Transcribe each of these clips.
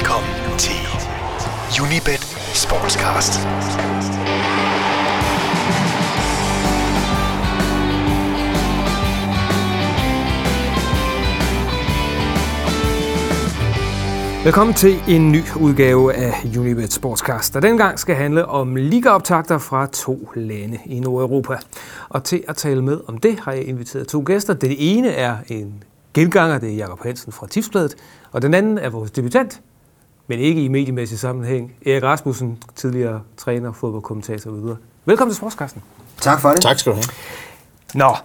Velkommen til Unibet Sportscast. Velkommen til en ny udgave af Unibet Sportscast, der dengang skal handle om ligaoptagter fra to lande i Nordeuropa. Og til at tale med om det har jeg inviteret to gæster. Den ene er en genganger, det er Jakob Hansen fra Tipsbladet, og den anden er vores debutant, men ikke i mediemæssig sammenhæng, Erik Rasmussen, tidligere træner, fodboldkommentator og videre. Velkommen til Sportskasten. Tak for det. Tak skal du have. Nå,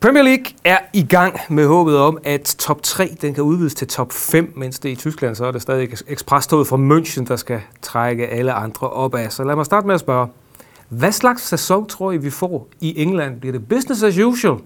Premier League er i gang med håbet om, at top 3 den kan udvides til top 5, mens det i Tyskland så er det stadig ekspresstoget fra München, der skal trække alle andre opad. Så lad mig starte med at spørge, hvad slags sæson tror I, vi får i England? Bliver det business as usual,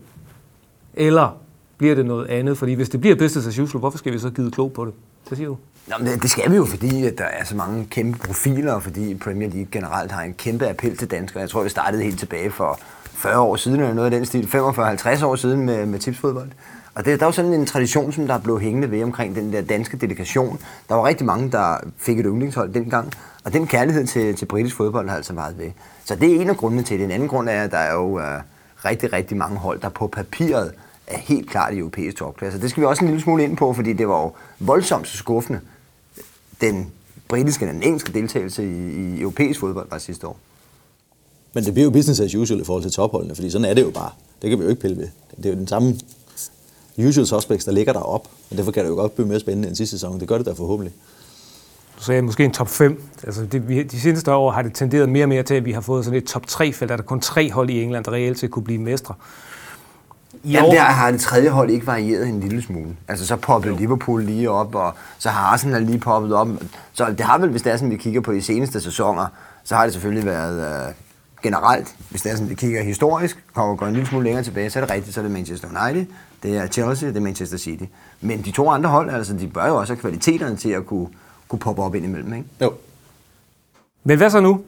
eller bliver det noget andet? Fordi hvis det bliver business as usual, hvorfor skal vi så give klog på det? Hvad siger du? Nå, men det skal vi jo, fordi at der er så mange kæmpe profiler, og fordi Premier League generelt har en kæmpe appel til danskere. Jeg tror, vi startede helt tilbage for 40 år siden, eller noget af den stil, 45-50 år siden med, med tipsfodbold. Og det, der er jo sådan en tradition, som der er blevet hængende ved omkring den der danske delegation. Der var rigtig mange, der fik et yndlingshold dengang, og den kærlighed til, til britisk fodbold har altså meget ved. Så det er en af grundene til det. En anden grund er, at der er jo øh, rigtig, rigtig mange hold, der på papiret er helt klart i europæisk topklasse. Det skal vi også en lille smule ind på, fordi det var jo voldsomt skuffende, den britiske eller den engelske deltagelse i, i europæisk fodbold var sidste år. Men det bliver jo business as usual i forhold til topholdene, fordi sådan er det jo bare. Det kan vi jo ikke pille ved. Det er jo den samme usual suspects, der ligger derop, og derfor kan det jo godt blive mere spændende end sidste sæson. Det gør det da forhåbentlig. Du sagde måske en top 5. Altså det, vi, de seneste år har det tenderet mere og mere til, at vi har fået sådan et top 3-felt, der er der kun tre hold i England, der reelt set kunne blive mestre. I Jamen, der har det tredje hold ikke varieret en lille smule. Altså, så poppede Liverpool lige op, og så har Arsenal lige poppet op. Så det har vel, hvis det er sådan, vi kigger på de seneste sæsoner, så har det selvfølgelig været øh, generelt, hvis det er sådan, vi kigger historisk, kommer går en lille smule længere tilbage, så er det rigtigt, så er det Manchester United, det er Chelsea, det er Manchester City. Men de to andre hold, altså, de bør jo også have kvaliteterne til at kunne, kunne poppe op ind imellem, ikke? Jo. Men hvad så nu?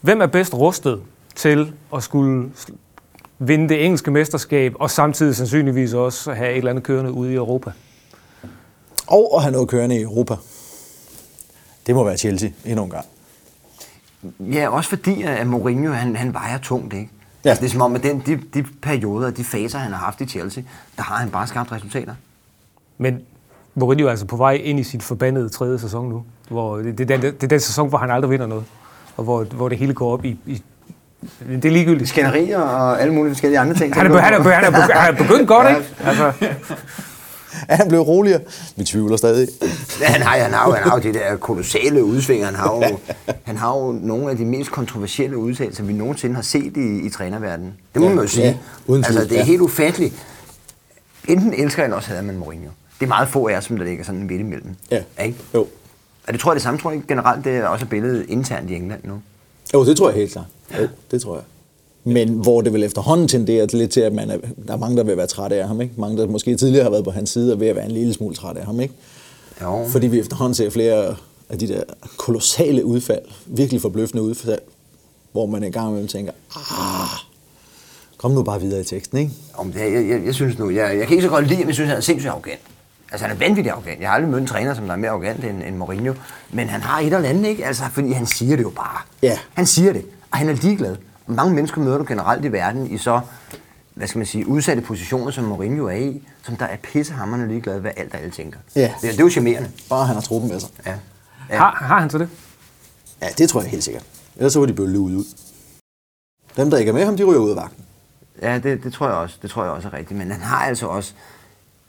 Hvem er bedst rustet til at skulle vinde det engelske mesterskab, og samtidig sandsynligvis også have et eller andet kørende ude i Europa? Og at have noget kørende i Europa. Det må være Chelsea endnu en gang. Ja, også fordi at Mourinho, han, han vejer tungt, ikke? Ja. Altså, det er som om, at den, de, de perioder, de faser, han har haft i Chelsea, der har han bare skabt resultater. Men Mourinho er altså på vej ind i sin forbandede tredje sæson nu. Hvor det, det, er den, det er den sæson, hvor han aldrig vinder noget. Og hvor, hvor det hele går op i, i det er ligegyldigt. Skænderier og alle mulige forskellige andre ting. Han er, han er, han er, han er begyndt godt, ikke? Altså, Er han blevet roligere? Vi tvivler stadig. Ja, han har, han har, jo, han har jo de der kolossale udsving. Han har, jo, han har jo nogle af de mest kontroversielle udtalelser, vi nogensinde har set i, i trænerverdenen. Det må Ja, man jo sige. ja, uden altså, det er ja. helt ufatteligt. Enten elsker han, eller også hader man Mourinho. Det er meget få af jer, som der ligger sådan midt imellem. Ja. Ikke? Jo. Og det tror jeg det samme, tror jeg generelt, det er også billedet internt i England nu. Jo, det tror jeg helt klart. Jo, det tror jeg. Men hvor det vil efterhånden tenderer lidt til, at man er, der er mange, der vil være trætte af ham. Ikke? Mange, der måske tidligere har været på hans side, og ved at være en lille smule trætte af ham. Ikke? Jo. Fordi vi efterhånden ser flere af de der kolossale udfald, virkelig forbløffende udfald, hvor man en gang imellem tænker, ah, kom nu bare videre i teksten, ikke? Om det, jeg, jeg, jeg, synes nu, jeg, jeg kan ikke så godt lide, men jeg synes, han er sindssygt arrogant. Altså, han er vanvittigt arrogant. Jeg har aldrig mødt en træner, som der er mere arrogant end, end Mourinho. Men han har et eller andet, ikke? Altså, fordi han siger det jo bare. Ja. Han siger det, og han er ligeglad. Mange mennesker møder du generelt i verden i så, hvad skal man sige, udsatte positioner, som Mourinho er i, som der er pissehammerende ligeglad, hvad alt og alle tænker. Ja. Det, det er jo charmerende. Bare han har truppen med sig. Ja. ja. har, har han så det? Ja, det tror jeg helt sikkert. Ellers så var de blevet luet ud. Dem, der ikke er med ham, de ryger ud af vagten. Ja, det, det, tror jeg også. Det tror jeg også er rigtigt. Men han har altså også...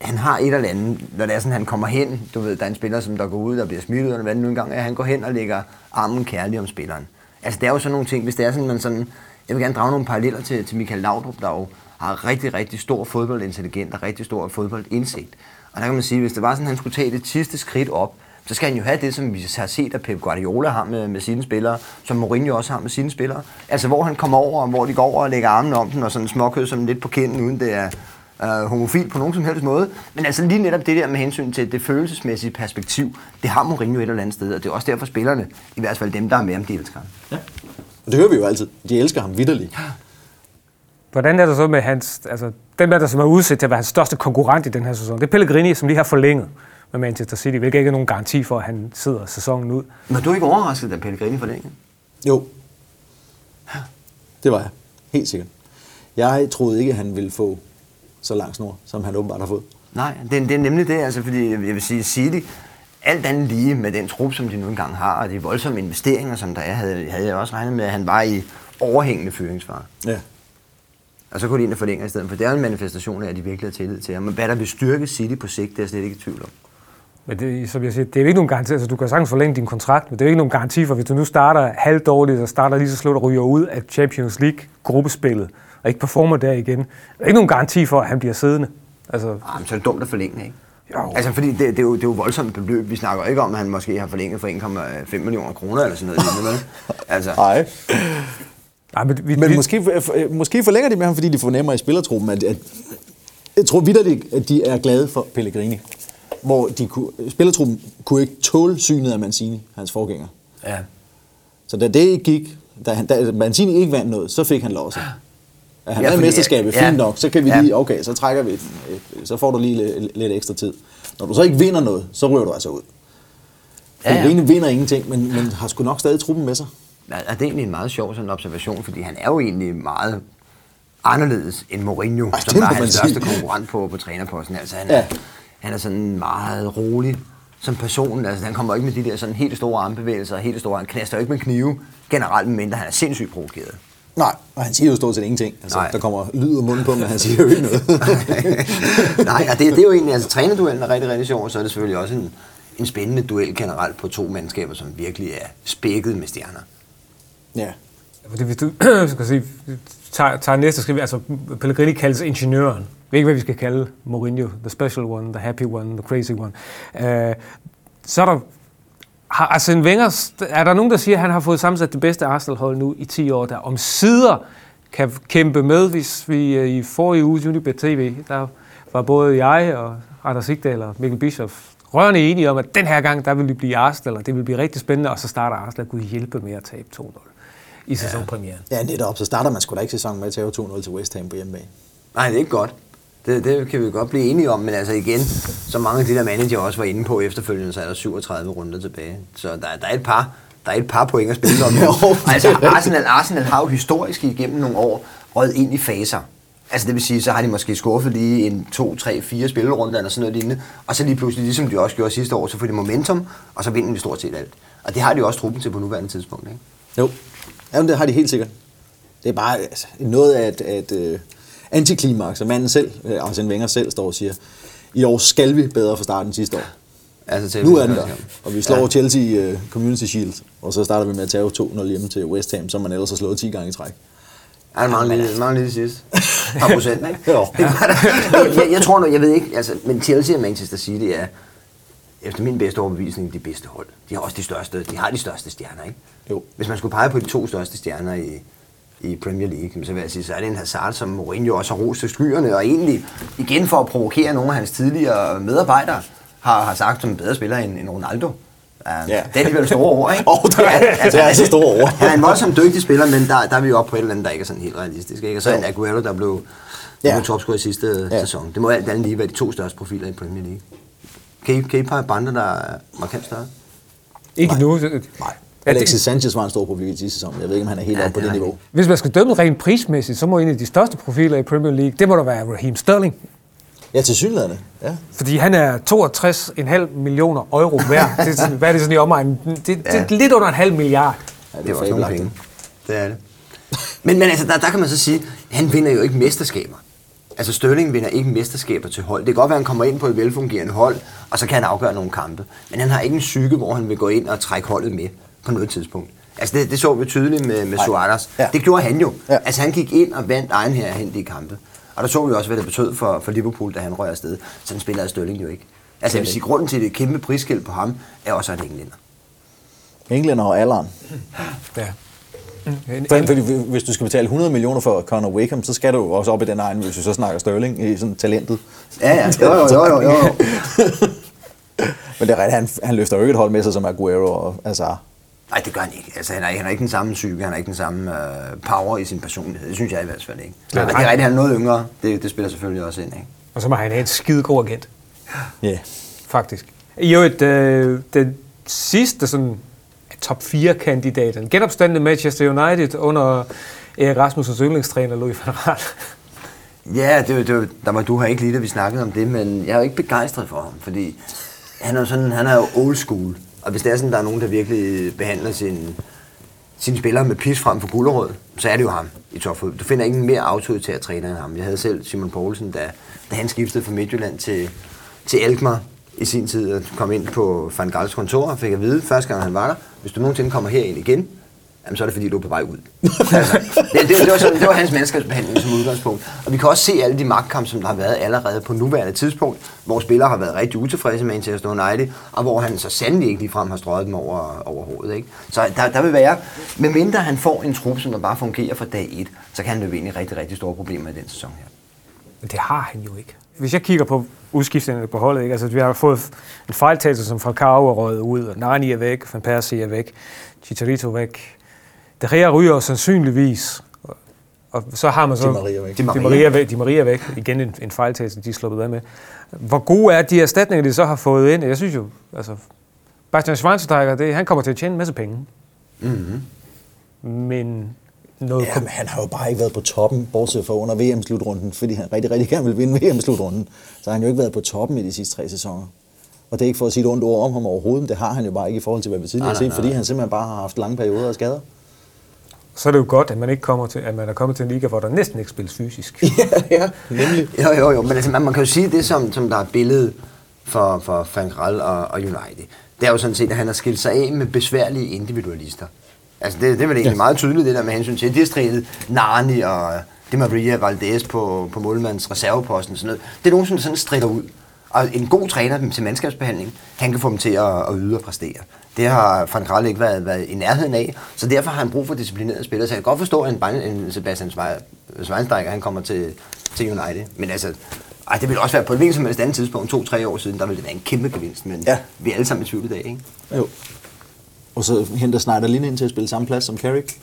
Han har et eller andet, når det er sådan, han kommer hen, du ved, der er en spiller, som der går ud og bliver smidt ud, eller hvad det nu engang er, han går hen og lægger armen kærlig om spilleren. Altså, det er jo sådan nogle ting, hvis det er sådan, man sådan, jeg vil gerne drage nogle paralleller til, til Michael Laudrup, der jo har rigtig, rigtig stor fodboldintelligent og rigtig stor fodboldindsigt. Og der kan man sige, hvis det var sådan, han skulle tage det sidste skridt op, så skal han jo have det, som vi har set, at Pep Guardiola har med, med sine spillere, som Mourinho også har med sine spillere. Altså, hvor han kommer over, og hvor de går over og lægger armen om den, og sådan småkød som lidt på kinden, uden det er øh, homofil på nogen som helst måde. Men altså lige netop det der med hensyn til det følelsesmæssige perspektiv, det har Mourinho et eller andet sted, og det er også derfor spillerne, i hvert fald dem, der er med om de elsker ham. Og det hører vi jo altid. De elsker ham vidderligt. Hvordan er det så med hans... Altså, den der, som er udsat til at være hans største konkurrent i den her sæson, det er Pellegrini, som lige har forlænget. med Manchester City, hvilket ikke er nogen garanti for, at han sidder sæsonen ud. Men du er ikke overrasket, da Pellegrini forlængede? Jo. Det var jeg. Helt sikkert. Jeg troede ikke, at han ville få så lang snor, som han åbenbart har fået. Nej, det, er- det er nemlig det, altså, fordi jeg vil sige, City, alt andet lige med den trup, som de nu engang har, og de voldsomme investeringer, som der er, havde, havde jeg også regnet med, at han var i overhængende fyringsfare. Ja. Og så kunne de ind og forlænge i stedet, for det er jo en manifestation af, at de virkelig har tillid til ham. Men hvad der vil styrke City på sigt, det er jeg slet ikke i tvivl om. Men det, som jeg siger, det er jo ikke nogen garanti. Altså, du kan sagtens forlænge din kontrakt, men det er jo ikke nogen garanti for, hvis du nu starter halvdårligt, og starter lige så slut og ryger ud af Champions League-gruppespillet, og ikke performer der igen. Der er ikke nogen garanti for, at han bliver siddende. Altså, Ah, men så er det dumt at forlænge, ikke? Jo. Altså, fordi det, det, er jo, det er jo voldsomt beløb. Vi snakker ikke om, at han måske har forlænget for 1,5 millioner kroner eller sådan noget. altså, Nej. nej, men, vi, Men vi, måske, måske forlænger de med ham, fordi de fornemmer i spillertruppen, at, at jeg tror vidderligt, at de er glade for Pellegrini. Hvor de kunne, spillertruppen kunne ikke tåle synet af Mancini, hans forgænger. ja. Så da det ikke gik, da, han, da Mancini ikke vandt noget, så fik han lov til. At han Ja, ja, fordi- mesterskabet, ja. fint nok, så kan vi Ja. lige, okay, så trækker vi, et, et, så får du lige lidt, lidt ekstra tid. Når du så ikke vinder noget, så ryger du altså ud. Ja, ja. Pellegrini vinder ingenting, men, men har sgu nok stadig truppen med sig. Ja, det er egentlig en meget sjov sådan observation, fordi han er jo egentlig meget anderledes end Mourinho, Ej, som var hans største konkurrent på, på trænerposten. Altså, han, Ja. er, han er sådan meget rolig som person. Altså, han kommer ikke med de der sådan helt store armbevægelser, helt store, han knaster ikke med knive generelt, medmindre han er sindssygt provokeret. Nej, og han siger jo stort set ingenting. Altså, Nej. der kommer lyd ud af munden på, men han siger jo ikke noget. Nej, og det, det er jo egentlig, altså trænerduellen er rigtig, rigtig sjov, og så er det selvfølgelig også en, en spændende duel generelt på to mandskaber, som virkelig er spækket med stjerner. ja. Fordi hvis du skal sige, tager, tager næste skridt, altså Pellegrini kaldes ingeniøren. Jeg ved ikke, hvad vi skal kalde Mourinho, the special one, the happy one, the crazy one. Uh, så er der, har Arsene Wenger, er der nogen, der siger, at han har fået sammensat det bedste Arsenal-hold nu i 10 år, der om sider kan kæmpe med, hvis vi øh, i forrige uge Unibet TV, der var både jeg og Anders Sigdal og Mikkel Bischoff rørende enige om, at den her gang, der vil vi blive Arsenal, og det vil blive rigtig spændende, og så starter Arsenal, Gud hjælpe med at tabe 2-0 i sæsonpremieren. ja, netop. Så starter man sgu da ikke sæsonen med at tage 2-0 til West Ham på hjemmebane. Nej, det er ikke godt. Det, det kan vi godt blive enige om, men altså igen, så mange af de der manager også var inde på efterfølgende, så er der 37 runder tilbage. Så der, der er et par der er et par point at spille om. Altså. Arsenal, Arsenal har jo historisk igennem nogle år røget ind i faser. Altså det vil sige, så har de måske skuffet lige en 2, 3, 4 spillerunder eller sådan noget lignende, og så lige pludselig, ligesom de også gjorde sidste år, så får de momentum, og så vinder de stort set alt. Og det har de jo også truppen til på nuværende tidspunkt. Ikke? Jo. Jamen, det har de helt sikkert. Det er bare altså, noget af et, et uh, antiklimaks, og manden selv, uh, Arsene Wenger selv, står og siger, i år skal vi bedre fra starten sidste år. Altså til Nu er den der, og vi slår Ja. Chelsea i uh, Community Shield, og så starter vi med at tage 2-0 hjemme til West Ham, som man ellers har slået 10 gange i træk. Ja, det mangler lige, mangler lige sidste. Par procent, ikke? Jo. Det jeg, jeg, tror nu, jeg ved ikke, altså, men Chelsea og Manchester City er, efter min bedste overbevisning, de bedste hold. De har også de største, de har de største stjerner, ikke? Jo. Hvis man skulle pege på de to største stjerner i, i Premier League, så vil jeg sige, så er det en Hazard, som Mourinho også har rost til skyerne, og egentlig, igen for at provokere nogle af hans tidligere medarbejdere, har, har sagt som en bedre spiller end, end Ronaldo. Uh, Ja. Det er alligevel store ord, ikke? Åh, det er- det er altså store ord. Han er en voldsomt dygtig spiller, men der, der er vi jo oppe på et eller andet, der ikke er sådan helt realistisk. Ikke? Og så er en Aguero, der blev, Ja. blev topscorer i sidste ja. Sæson. Det må alt andet lige være de to største profiler i Premier League. Kan I, kan I pege andre, der er markant større? Ikke nu. Nej. Ja, Alexis det, Sanchez var en stor profil i sidste sæson. Jeg ved ikke, om han er helt Ja, oppe på det det niveau. hvis man skal dømme rent prismæssigt, så må en af de største profiler i Premier League, det må da være Raheem Sterling. Ja, til synligheden. Ja. Fordi han er 62,5 millioner euro værd. Det er sådan, hvad er det sådan i omegnen? Det, det, det er lidt under en halv milliard. ja Det er også nogle penge. Det er det. Men, men altså, der, der kan man så sige, han vinder jo ikke mesterskaber. Altså Sterling vinder ikke mesterskaber til hold. Det kan godt være, at han kommer ind på et velfungerende hold, og så kan han afgøre nogle kampe. Men han har ikke en psyke, hvor han vil gå ind og trække holdet med på noget tidspunkt. Altså det, det så vi tydeligt med, med. Suarez. Ja. Det gjorde han jo. Ja. Altså han gik ind og vandt egen her hen i kampe. Og der så vi også, hvad det betød for, for Liverpool, da han røg afsted. Sådan spiller Sterling jo ikke. Altså jeg vil sige, grunden til det kæmpe prisskilt på ham, er også, er englænder. Englænder og alderen. Ja. En, For, fordi hvis du skal betale 100 millioner for Conor Wickham, så skal du jo også op i den egen, hvis du så snakker Sterling i sådan talentet. Ja, ja. Jo, jo, jo, jo, jo. Men det er rigtigt, han, han løfter jo ikke et hold med sig som Aguero og Azar. Nej, det gør han ikke. Altså, han, har, han har ikke den samme psyke, han har ikke den samme øh, power i sin personlighed. Det synes jeg i hvert fald ikke. Men det er rigtigt, han er noget yngre. Det, det spiller selvfølgelig også ind, ikke? og så må han have en skide god agent, Ja. faktisk. I øvrigt, øh, den sidste sådan, top 4-kandidat, den genopstandende Manchester United under Erik Rasmussens yndlingstræner Louis van Gaal. Ja, det, det, der var du har ikke lige, da vi snakkede om det, men jeg er jo ikke begejstret for ham, fordi han er, jo sådan, han er jo old school. Og hvis det er sådan, der er nogen, der virkelig behandler sin, sine spillere med pis frem for gulderød, så er det jo ham i topfodbold. Du finder ingen mere autoritær træner end ham. Jeg havde selv Simon Poulsen, da, da han skiftede fra Midtjylland til, til Alkmaar i sin tid og kom ind på Van Gaals kontor og fik at vide, første gang han var der, hvis du nogensinde kommer herind igen, jamen, så er det fordi, du er på vej ud. altså, det, det, det, var sådan, det var hans menneskehedsbehandling som udgangspunkt. Og vi kan også se alle de magtkampe, som der har været allerede på nuværende tidspunkt, hvor spillere har været rigtig utilfredse med Manchester United, og hvor han så sandelig ikke ligefrem har strøget dem over, over hovedet. Ikke? Så der, der vil være, medmindre han får en trup, som der bare fungerer fra dag 1, så kan han løbe ind i rigtig, rigtig store problemer i den sæson her. Men det har han jo ikke. Hvis jeg kigger på udskiftningerne på holdet, ikke? Altså, vi har fået en fejltagelse, som Falcao er røget ud, og Nani er væk, Van Persie er væk, Chicharito er væk. De Gea ryger sandsynligvis, og- og så har man så... Di Maria væk. Di Di Maria. Maria, væk, Di Maria væk. Igen en, en fejltagelse, de er sluppet af med. Hvor gode er de erstatninger, de så har fået ind? Jeg synes jo, altså... Bastian Schweinsteiger, det, han kommer til at tjene en masse penge. Mm-hmm. Men noget... Ja, men han har jo bare ikke været på toppen, bortset fra under VM-slutrunden, fordi han rigtig, rigtig gerne vil vinde VM-slutrunden. Så har han jo ikke været på toppen i de sidste tre sæsoner. Og det er ikke for at sige et ondt ord om ham overhovedet, det har han jo bare ikke i forhold til, hvad vi tidligere har set, fordi han simpelthen bare har haft lange perioder af skader. Så er det jo godt, at man ikke kommer til, at man er kommet til en liga, hvor der næsten ikke spilles fysisk. ja, ja, nemlig. Jo, jo, jo, men altså, man, man kan jo sige det, som, som der er billedet for, for Van Gaal og, og United. Det er jo sådan set, at han har skilt sig af med besværlige individualister. Altså, det, det er vel egentlig ja. meget tydeligt, det der med hensyn til, at de har Nani og Di Maria Valdez på, på målmandens reserveposten og sådan noget. Det er nogen, som sådan strider ud. Og en god træner til mandskabsbehandling, han kan få dem til at, at yde og præstere. Det har Van Gaal ikke været, været i nærheden af, så derfor har han brug for disciplinerede spillere. Så jeg kan godt forstå, at en, en Sebastian Schwe- Schweinsteiger, han kommer til, til United. Men altså, ej, det vil også være på et hvilket som helst andet tidspunkt, to-tre år siden, der ville det være en kæmpe gevinst. Men Ja. vi er alle sammen i tvivl i dag, ikke? Jo. Og så henter Snyder Linde ind til at spille samme plads som Carrick.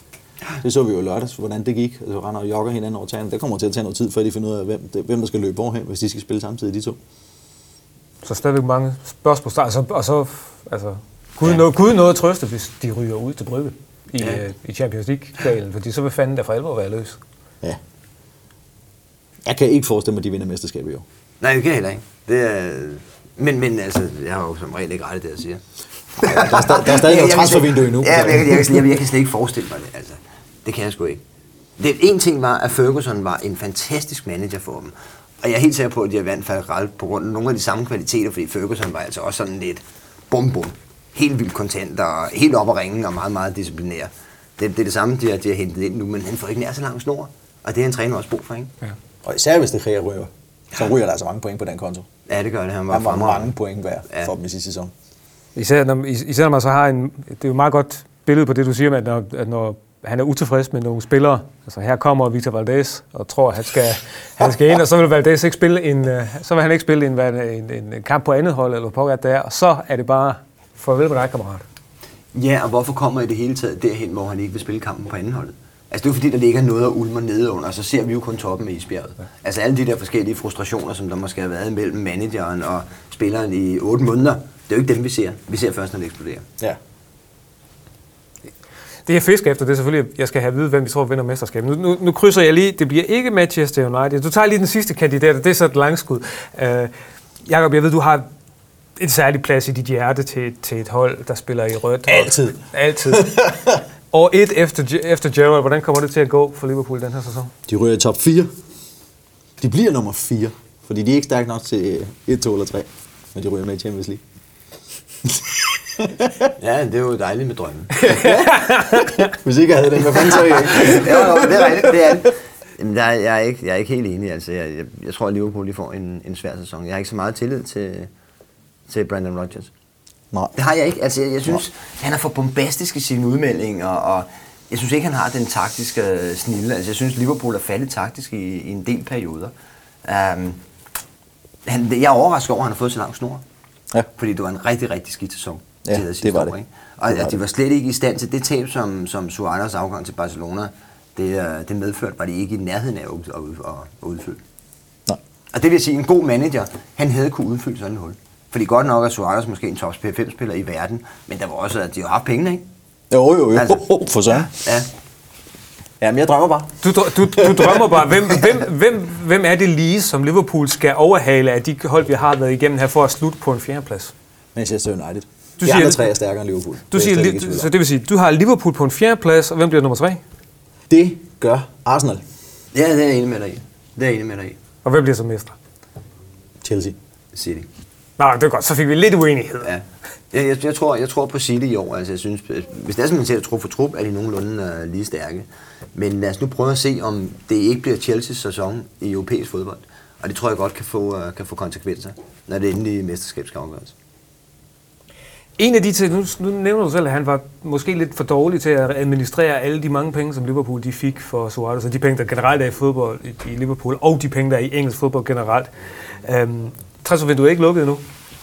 Det så vi jo lørdags, hvordan det gik. Altså render og jogger hinanden over tagene. Det kommer til at tage noget tid, før de finder ud af, hvem, hvem der skal løbe hvorhen, hvis de skal spille samtidig, de to. Så stadigvæk mange spørgsmål. Altså, og så, altså, Gud, ja. noget, Gud noget at trøste, hvis de ryger ud til Brygge i, Ja. ja. i Champions League-kvalen, fordi så vil fanden der for alvor være løs. Ja. Jeg kan ikke forestille mig, at de vinder mesterskabet i år. Nej, det kan jeg heller ikke. Det er, men, men altså, jeg har jo som regel ikke ret i det, jeg siger. Der er, stadig, der er stadig noget transfervindue endnu. Ja, jeg, kan- jeg, kan- jeg, jeg, jeg kan slet ikke forestille mig det. Altså. Det kan jeg sgu ikke. Det, en ting var, at Ferguson var en fantastisk manager for dem. Og jeg er helt sikker på, at de har vandt Falcaral på grund af nogle af de samme kvaliteter, fordi Ferguson var altså også sådan lidt bum bum. Helt vildt kontant og helt op at ringe og meget, meget disciplinær. Det, det er det samme, de har, de har hentet ind nu, men han får ikke nær så lang snor. Og det er en træner også brug for, ikke? Ja. Og især hvis det kræver ryger, så ryger der altså mange point på den konto. Ja, det gør det. Han var, Han var fremragende. mange point værd Ja. for dem i sidste sæson. Især når, især når man så har en... Det er jo et meget godt billede på det, du siger med, at når, at når han er utilfreds med nogle spillere. Altså her kommer Victor Valdez og tror, at han skal, han skal ind, og så vil Valdez ikke spille en, øh, så vil han ikke spille en, en, en, en kamp på andet hold, eller på det er, og så er det bare farvel med dig, kammerat. Ja, og hvorfor kommer I det hele taget derhen, hvor han ikke vil spille kampen på anden holdet? Altså det er jo fordi, der ligger noget og ulmer nede under, og så ser vi jo kun toppen af isbjerget. Altså alle de der forskellige frustrationer, som der måske har været mellem manageren og spilleren i otte måneder, det er jo ikke dem, vi ser. Vi ser først, når det eksploderer. Ja. Det jeg fisker efter, det er selvfølgelig, at jeg skal have at vide, hvem vi tror vinder mesterskabet. Nu, nu, nu krydser jeg lige, det bliver ikke Manchester United. Du tager lige den sidste kandidat, og det er så et langskud. Uh, Jakob, jeg ved, du har en særlig plads i dit hjerte til, til et hold, der spiller i rødt. og- Altid. Altid. Og et efter, efter Gerrard, hvordan kommer det til at gå for Liverpool den her sæson? De ryger i top 4. De bliver nummer 4, fordi de er ikke stærke nok til 1, 2 eller 3, men de ryger med i Champions League. Ja, det er jo dejligt med drømme. Hvis ikke jeg havde den, hvad fanden så jeg ikke? ja, jo, det er rigtigt, det er det. Jamen, der, er- jeg, er ikke, jeg er ikke helt enig. Altså, jeg, jeg, jeg tror, at Liverpool de får en, en svær sæson. Jeg har ikke så meget tillid til, til Brandon Rodgers. Nej. Det har jeg ikke. Altså, jeg, jeg synes, han er for bombastisk i sine udmeldinger, og jeg synes ikke, han har den taktiske snille. Altså, jeg synes, Liverpool er faldet taktisk i, i en del perioder. Um, han, jeg er overrasket over, at han har fået så lang snor. Ja. Fordi det var en rigtig, rigtig skidt sæson. Ja, det sidste var år, det. Ikke? Og Det var at de det. var slet ikke i stand til det tab, som, som Suarez afgang til Barcelona, det, øh, det medførte, var de ikke i nærheden af at, at, at, at udfylde. Nej. Og det vil sige, at en god manager, han havde kunne udfylde sådan et hul. Fordi godt nok er Suarez måske en top 5-spiller i verden, men der var også, at de har haft pengene, ikke? Jo, jo, jo. Altså- Altså, for søren. Ja. Jamen, jeg drømmer bare. Du, du, du drømmer bare, hvem, hvem, hvem, hvem er det lige, som Liverpool skal overhale af de hold, vi har været igennem her, for at slutte på en fjerdeplads? Manchester United. Du De siger- andre tre er stærkere end Liverpool. Du er siger, li- så det vil sige, du har Liverpool på en fjerdeplads, og hvem bliver nummer tre? Det gør Arsenal. ja, det er jeg enig med dig i. Det er jeg enig med dig i. Og hvem bliver så mester? Chelsea. City. Nå, det er godt, så fik vi lidt uenighed. Ja. Jeg, jeg, jeg, tror, jeg tror på City i år. Altså, jeg synes, hvis det er, som man ser trup for trup, er de nogenlunde uh, lige stærke. Men lad os nu prøve at se, om det ikke bliver Chelseas sæson i europæisk fodbold. Og det tror jeg godt kan få, uh, kan få konsekvenser, når det endelige mesterskab skal afgøres. En af de ting, nu, nu nævner du selv, at han var måske lidt for dårlig til at administrere alle de mange penge, som Liverpool de fik for Suarez, og de penge, der generelt er i fodbold i, i Liverpool, og de penge, der er i engelsk fodbold generelt. Øhm, Transfervinduet er ikke lukket nu.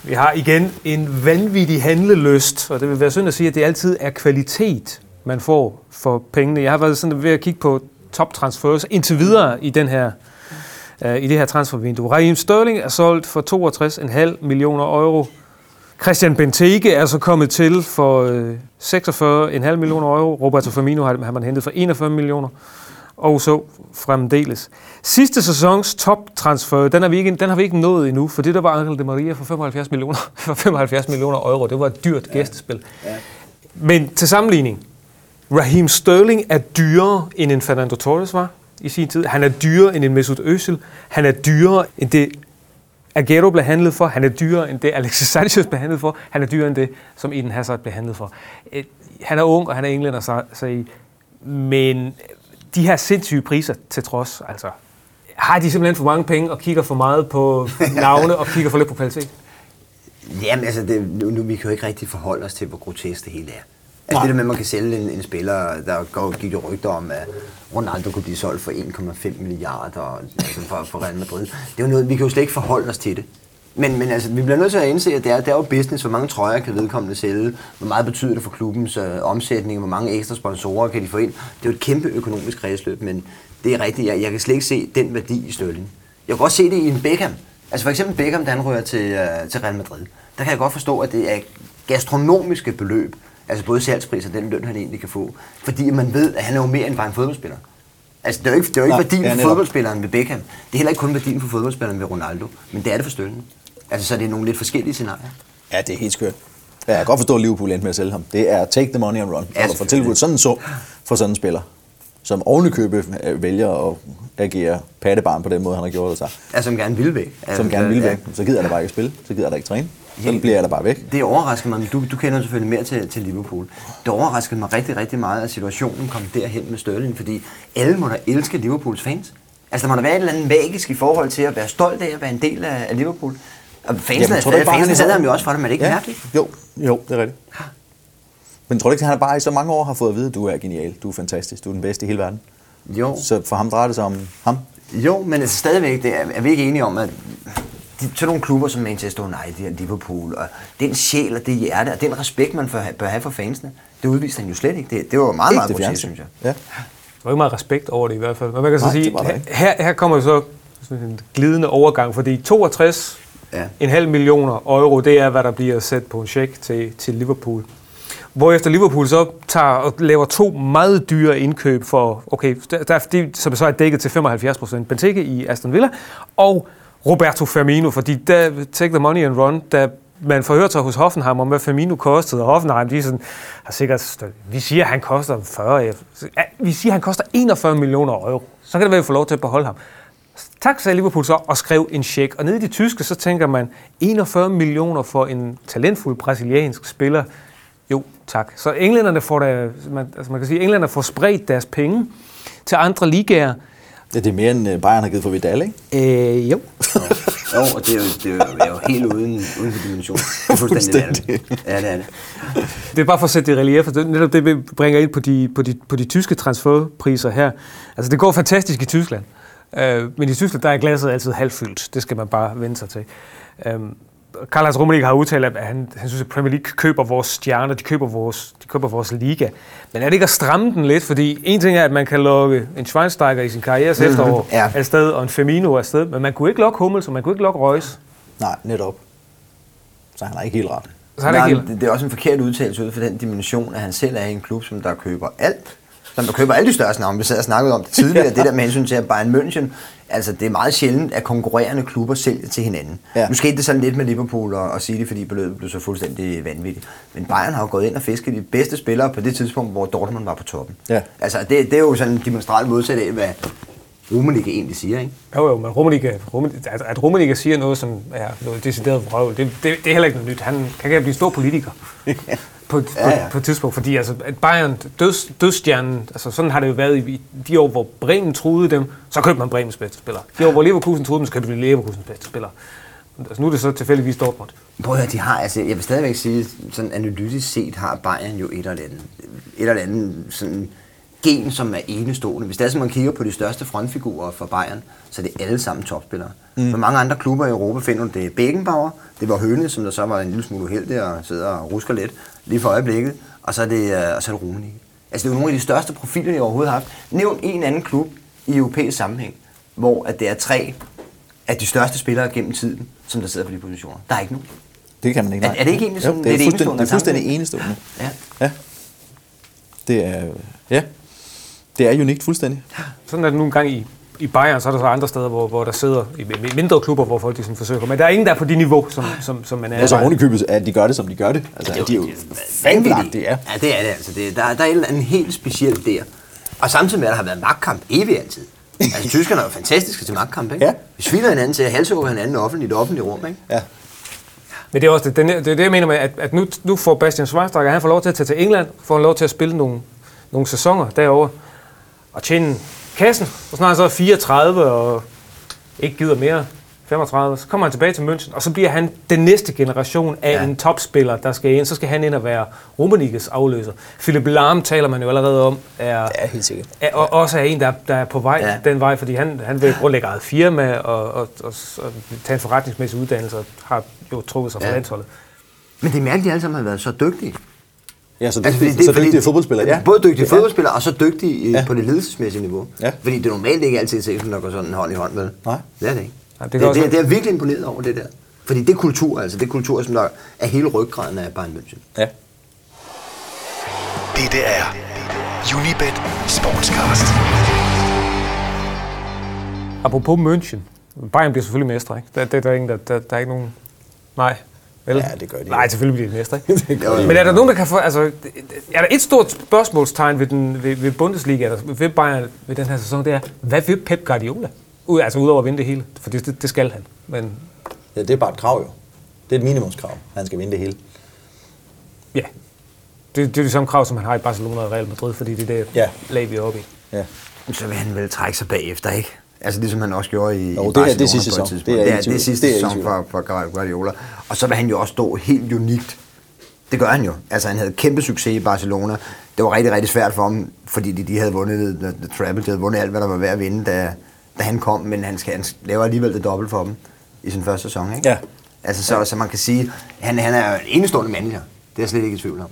Vi har igen en vanvittig handleløst, og det vil være synd at sige, at det altid er kvalitet, man får for pengene. Jeg har været sådan ved at kigge på top transfers indtil videre i den her øh, i det her transfervindue. Raheem Sterling er solgt for 62,5 millioner euro. Christian Benteke er så kommet til for øh, 46,5 millioner euro. Roberto Firmino har, man hentet for 41 millioner. Og så fremdeles. Sidste sæsons toptransfer, den har, vi ikke, den har vi ikke nået endnu, for det der var Angel Di Maria for 75 millioner, for 75 millioner euro. Det var et dyrt gæstespil. Men til sammenligning, Raheem Sterling er dyrere end en Fernando Torres var i sin tid. Han er dyrere end en Mesut Özil. Han er dyrere end det Agüero blev handlet for. Han er dyrere end det Alexis Sanchez blev handlet for. Han er dyrere end det, som Eden Hazard blev handlet for. Øh, Han er ung, og han er englænder, så, så men de her sindssyge priser til trods, altså, har de simpelthen for mange penge og kigger for meget på navne og kigger for lidt på kvalitet? Jamen altså, det, nu, nu, vi kan jo ikke rigtig forholde os til, hvor grotesk det hele er. Altså det der med, at man kan sælge en, en spiller, der går, gik jo rygter om, at Ronaldo kunne blive solgt for 1,5 milliarder altså for, for Real Madrid. Det er jo noget, vi kan jo slet ikke forholde os til det. Men, men altså, vi bliver nødt til at indse, at det er, det er jo business. Hvor mange trøjer kan vedkommende sælge? Hvor meget betyder det for klubbens øh, omsætning? Hvor mange ekstra sponsorer kan de få ind? Det er jo et kæmpe økonomisk kredsløb, men det er rigtigt. Jeg, jeg kan slet ikke se den værdi i Sterling. Jeg kan godt se det i en Beckham. Altså for eksempel Beckham, da han rører til, øh, til Real Madrid. Der kan jeg godt forstå, at det er gastronomiske beløb. Altså både salgspris og den løn, han egentlig kan få. Fordi man ved, at han er jo mere end bare en fodboldspiller. Altså, det er jo ikke, det er jo ikke Nej, værdien ja, for netop. fodboldspilleren ved Beckham. Det er heller ikke kun værdien for fodboldspilleren ved Ronaldo. Men det er det for Sterling. Altså, så det er nogle lidt forskellige scenarier. Ja, det er helt skørt. Ja, jeg kan godt forstå, at Liverpool endte med at sælge ham. Det er take the money and run. Ja, Ja, få tilbudt sådan en sum for sådan en spiller, som ovenikøbe øh, vælger at agere pattebarn på den måde, han har gjort det sig. Altså, som gerne vil væk. Som gerne vil ja. væk. Så gider da bare ikke spille. Så gider jeg da ikke træne. Så bliver jeg da bare væk. Det overrasker mig, men du, du kender selvfølgelig mere til, til Liverpool. Det overraskede mig rigtig, rigtig meget, at situationen kom derhen med Sterling, fordi alle må da elske Liverpools fans. Altså, der må da være et eller andet magisk i forhold til at være stolt af at være en del af, af Liverpool. Og fansene, Jamen, er tror du ikke så- havde ham jo også for det, men er det ikke Ja. mærkeligt? Jo, jo, det er rigtigt. Men tror du ikke, at han bare i så mange år har fået at vide, at du er genial, du er fantastisk, du er den bedste i hele verden? Jo. Så for ham drejer det sig om ham. Jo, men altså stadigvæk, det er, er vi ikke enige om, at de, sådan nogle klubber som Manchester United og Liverpool, og den sjæl og det hjerte, og den respekt, man bør have, bør have for fansene, det udviste han jo slet ikke. Det, det var meget, meget grotesk, synes jeg. Ja. Der var ikke meget respekt over det i hvert fald. Men man kan så Nej, sige, her, her kommer så sådan en glidende overgang, fordi 62 Ja. en halv millioner euro, det er, hvad der bliver sat på en check til, til Liverpool. Hvorefter Liverpool så tager og laver to meget dyre indkøb for, okay, der, der, det, som så er dækket til 75 procent. Benteke i Aston Villa, og Roberto Firmino, fordi der, take the money and run, da man forhørte sig hos Hoffenheim om, hvad Firmino kostede, og Hoffenheim, de er sådan, har sikkert, vi siger, at han koster 40, ja, vi siger, at han koster 41 millioner euro. Så kan det være, at vi får lov til at beholde ham. Tak, sagde Liverpool så, og skrev en check. Og nede i de tyske, så tænker man, 41 millioner for en talentfuld brasiliansk spiller. Jo, tak. Så englænderne får, da, man, altså man kan sige, englænderne får spredt deres penge til andre ligaer. Ja, det er mere end øh, Bayern har givet for Vidal, ikke? Øh, jo. Jo, og det er jo, det er jo, det helt uden, uden for dimension. Det er fuldstændig latterligt. Ja, det er det. Det er bare for at sætte det i relief, for det er netop det, vi bringer ind på de, på de, på de tyske transferpriser her. Altså, det går fantastisk i Tyskland. Øh, men i Tyskland, der er glasset altid halvfyldt. Det skal man bare vende sig til. Øh, Karl-Heinz Rummenigge har udtalt, at han, han synes, at Premier League køber vores stjerner, de køber vores, de køber vores liga. Men er det ikke at stramme den lidt? Fordi en ting er, at man kan lukke en Schweinsteiger i sin karrieres mm-hmm. efterår Ja. afsted, og en Firmino afsted, men man kunne ikke lukke Hummels, og man kunne ikke lukke Reus. Nej, netop. Så han har ikke helt ret. Så er det Nej, ikke helt... det er også en forkert udtalelse ud for den dimension, at han selv er i en klub, som der køber alt. Som der køber alle de største navne. Vi sad og snakkede om det tidligere, det der med hensyn til, at Bayern München, altså det er meget sjældent, at konkurrerende klubber sælger til hinanden. Ja. Ja. Nu skete det sådan lidt med Liverpool og, og City, fordi beløbet blev så fuldstændig vanvittigt. Men Bayern har jo gået ind og fisket de bedste spillere på det tidspunkt, hvor Dortmund var på toppen. Ja. Altså det, det er jo sådan en demonstralt modsat af, hvad Rummenigge egentlig siger, ikke? Jo, jo, men Rummenigge, Rummenigge, at, at Rummenigge siger noget, som er noget decideret vrøvl, det, det, det er heller ikke noget nyt. Han kan ikke blive stor politiker på, på, Ja, ja. på et tidspunkt, fordi altså, at Bayern, døds, dødsstjernen, altså sådan har det jo været i de år, hvor Bremen troede dem, så købte man Bremens bedste spiller. De år, hvor Leverkusen troede dem, så købte man Leverkusens bedste spiller. Altså, nu er det så tilfældigvis Dortmund. Prøv at høre, de har, altså, jeg vil stadigvæk sige, sådan analytisk set har Bayern jo et eller andet, et eller andet sådan gen, som er enestående. Hvis det er, som man kigger på de største frontfigurer for Bayern, så er det alle sammen topspillere. Mm. Men mange andre klubber i Europa finder du, det er Beckenbauer, det var Høne, som der så var en lille smule uheldig og sidder og rusker lidt lige for øjeblikket, og så er det, øh, og så er det Rummenigge. Altså det er jo nogle af de største profiler, de overhovedet har haft. Nævn en anden klub i europæisk sammenhæng, hvor at det er tre af de største spillere gennem tiden, som der sidder på de positioner. Der er ikke nogen. Det kan man ikke. Er- er det ikke egentlig sådan- Jo, det er det, er fuldstændig, enestående det er fuldstændig enestående. Ja. Ja. Det er, ja. Det er unikt fuldstændig. Sådan er det nu engang i, i Bayern, så er der så andre steder, hvor, hvor der sidder i i mindre klubber, hvor folk de sådan forsøger. Men der er ingen, der er på det niveau, som, som, som man er. Ja, så i Bayern. ovenikøbet, at de gør det, som de gør det. Altså, Det er de er jo fabelagtige, ja. Ja, det er det altså. Det, der, der er en, en helt speciel der. Og samtidig med, at der har været magtkamp evigt altid. Altså, tyskerne er jo fantastiske til magtkamp, ikke? Ja. Vi sviner hinanden til at halshugge hinanden offentligt i det offentlige rum, ikke? Ja. Men det er også det, det, er det, det jeg mener med, at, at nu, nu får Bastian Schweinsteiger, han får lov til at tage til England, får lov til at spille nogle, nogle sæsoner derovre, og tjene kassen, og snart så er 34 og ikke gider mere, 35, så kommer han tilbage til München, og så bliver han den næste generation af Ja. en topspiller, der skal ind. Så skal han ind og være Rummenigges afløser. Philip Lahm taler man jo allerede om, er, Ja, helt sikkert. er og også er en, der, der er på vej Ja. den vej, fordi han, han vil grundlægge eget firma og, og, og, og tage en forretningsmæssig uddannelse, og har jo trukket sig fra Ja. ja. landsholdet. Men det er mærkeligt, at de alle sammen har været så dygtige. Ja, så, Altså, det, fordi så fordi- dygtige fodboldspillere. Ja. Både dygtige fodboldspillere, og så dygtige Ja. ja. på det ledelsesmæssige niveau. Ja. Fordi det er normalt ikke altid ses, der går sådan hånd i hånd med. Nej. Det er det ikke. Nej, det det, det, også- det, det, er virkelig imponeret over det der. Fordi det er kultur, altså. Det er kultur, som der er hele ryggraden af Bayern München. ja. Dette er Unibet Sportscast. Apropos München. Bayern bliver selvfølgelig mestre, ikke? Der, der, der, er ingen, der, der, der er ikke nogen... Nej. Vel? Ja, det gør de. Nej, selvfølgelig bliver de mestre, ikke? Det gør de. Men er der nogen, der kan få... Altså, er der et stort spørgsmålstegn ved, den, ved, ved Bundesliga, eller ved Bayern ved den her sæson, det er, hvad vil Pep Guardiola? Ud, altså udover at vinde det hele, for det, det, det skal han. Men ja, det er bare et krav jo. Det er et minimumskrav, at han skal vinde det hele. ja, det, det er det samme krav, som han har i Barcelona og Real Madrid, fordi det er det Ja. lag, vi er oppe i. Ja. Så vil han vel trække sig bagefter, ikke? Altså ligesom han også gjorde i, Jo, i det det Barcelona sidste på et tidspunkt. Det er Det er, det er sidste Det sæson for, for Guardiola. Og så vil han jo også stå helt unikt. Det gør han jo. Altså han havde kæmpe succes i Barcelona. Det var rigtig, rigtig svært for ham, fordi de, de havde vundet the, the Treble. De havde vundet alt, hvad der var værd at vinde, da, da han kom. Men han, skal, han laver alligevel det dobbelt for dem i sin første sæson, ikke? Ja. Altså så, så man kan sige, han, han er en enestående manager. Det er jeg slet ikke i tvivl om.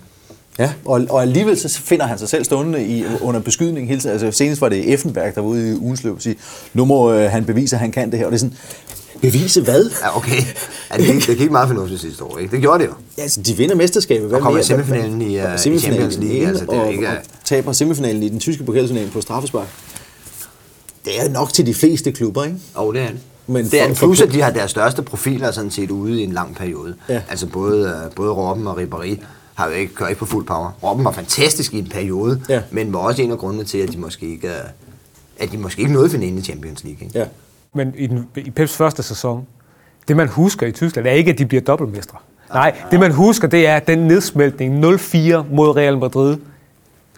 Ja, og, og alligevel så finder han sig selv stående i, under beskydning hele tiden. Altså senest var det Effenberg, der var ude i ugens løb og sige, nu må øh, han bevise, at han kan det her. Og det er sådan, bevise hvad? Ja, okay. Ja, det, gik, det gik meget fornuftigt sidste år, ikke? Det gjorde det jo. Ja, altså, de vinder mesterskabet. Hvad Og kommer mere? i semifinalen i, Kommer øh, i semifinalen Champions League, altså, det er og, ikke- og taber semifinalen i den tyske pokalturnering på straffespark. Det er nok til de fleste klubber, ikke? Og det er det. Men det er Plus, at de har deres største profiler sådan set ude i en lang periode. Ja. Altså både, øh, både Robben og Ribéry har jo ikke kørt ikke på fuld power. Robben var fantastisk i en periode, Ja. men var også en af grundene til, at de måske ikke, at de måske ikke nåede finalen i Champions League. Ikke? Ja. Men i, den, i Peps første sæson, det man husker i Tyskland, er ikke, at de bliver dobbeltmestre. Nej, det man husker, det er den nedsmeltning 0-4 mod Real Madrid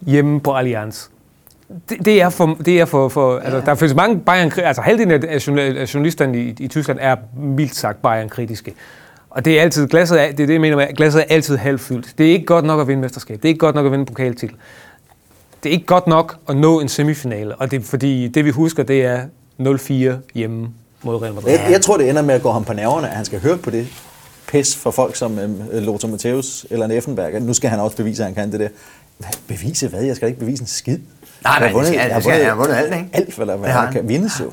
hjemme på Allianz. Det, det er for, det er for, for altså, der findes mange Bayern, altså halvdelen af journalisterne i, i Tyskland er mildt sagt Bayern-kritiske. Og det er altid, glasset er, det er det, jeg mener med, glasset er altid halvfyldt. Det er ikke godt nok at vinde mesterskab. Det er ikke godt nok at vinde en pokaltitel. Det er ikke godt nok at nå en semifinale, og det er fordi, det vi husker, det er 0-4 hjemme mod Real Madrid. Jeg, jeg tror, det ender med at gå ham på nerverne, at han skal høre på det pis for folk som øh, Lothar Matthäus eller en Effenberg. Nu skal han også bevise, at han kan det der. Hvad, bevise hvad? Jeg skal ikke bevise en skid. Nej, nej, Jeg har det skal- jeg jeg har vundet alt, ikke? Alt, hvad der, hvad Det har der han. kan vindes jo.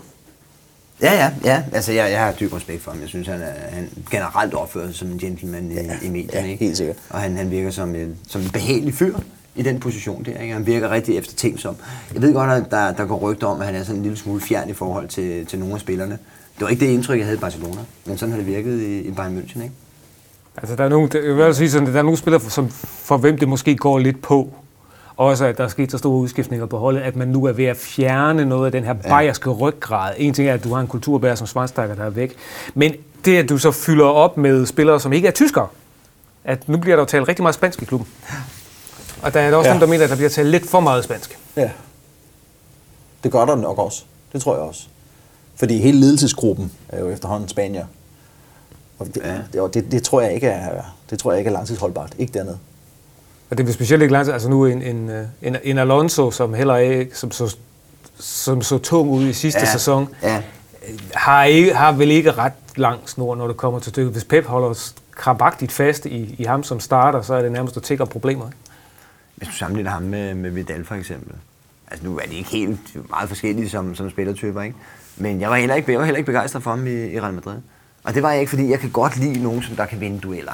Ja, ja, ja. Altså, jeg, jeg har dyb respekt for ham. Jeg synes, han, er, han generelt opfører sig som en gentleman i, Ja, i medierne. ja, ikke? helt sikkert. Og han, han virker som en, som en behagelig fyr i den position der. Ikke? Han virker rigtig eftertænksom. Jeg ved godt, at der, der går rygter om, at han er sådan en lille smule fjern i forhold til, til nogle af spillerne. Det var ikke det indtryk, jeg havde i Barcelona, men sådan har det virket i, i Bayern München. Ikke? Altså, der er nogle, jeg vil sige sådan, der er nogle spillere, som, for hvem det måske går lidt på. Også at der er sket så store udskiftninger på holdet, at man nu er ved at fjerne noget af den her bayerske ryggrad. En ting er, at du har en kulturbærer som Schweinsteiger, der er væk. Men det, at du så fylder op med spillere, som ikke er tyskere, at nu bliver der jo talt rigtig meget spansk i klubben. Og der er der også Ja. nogen, der mener, at der bliver talt lidt for meget spansk. Ja. Det gør der nok også. Det tror jeg også. Fordi hele ledelsesgruppen er jo efterhånden spanier. Og det, ja. det, det, det, tror jeg ikke er, det tror jeg ikke er langtidsholdbart. Ikke dernede. Og det bliver specielt ikke lang tid. Altså nu en, en, øh, en, en Alonso, som heller ikke, som så, som så tung ud i sidste Ja, sæson, ja. har, ikke, har vel ikke ret lang snor, når det kommer til stykket. Hvis Pep holder krampagtigt fast i, i ham som starter, så er det nærmest at tække problemer. Hvis du sammenligner ham med, med Vidal for eksempel. Altså nu er de ikke helt meget forskellige som, som spillertyper, ikke? Men jeg var heller ikke, jeg var heller ikke begejstret for ham i, i Real Madrid. Og det var jeg ikke, fordi jeg kan godt lide nogen, som der kan vinde dueller.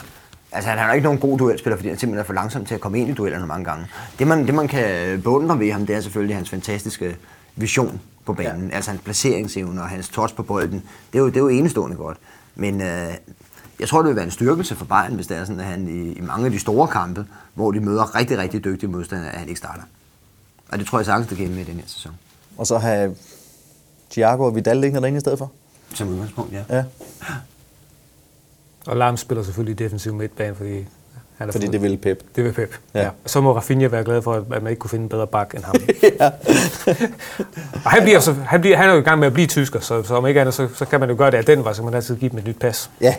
Altså han er jo ikke nogen god duelspiller, fordi han simpelthen er for langsom til at komme ind i duellerne mange gange. Det man, det man kan beundre ved ham, det er selvfølgelig hans fantastiske vision på banen. Ja. Altså hans placeringsevne og hans touch på bolden. Det er jo, det er jo enestående godt. Men øh, jeg tror, det vil være en styrkelse for Bayern, hvis det er sådan, at han i, i mange af de store kampe, hvor de møder rigtig, rigtig dygtige modstandere, at han ikke starter. Og det tror jeg sagtens, det kan med i den her sæson. Og så have Thiago og Vidal liggende derinde i stedet for. Som udgangspunkt, ja. Ja. Og Lam spiller selvfølgelig defensiv midtbane, fordi han er Fordi fået- det vil Pep. Det vil Pep. Ja. Ja. Så må Rafinha være glad for, at man ikke kunne finde en bedre bak end ham. ja. Og han, bliver så, han, bliver, han er jo i gang med at blive tysker, så, så om ikke andet, så, så kan man jo gøre det af den vej, så man altid give dem et nyt pas. ja.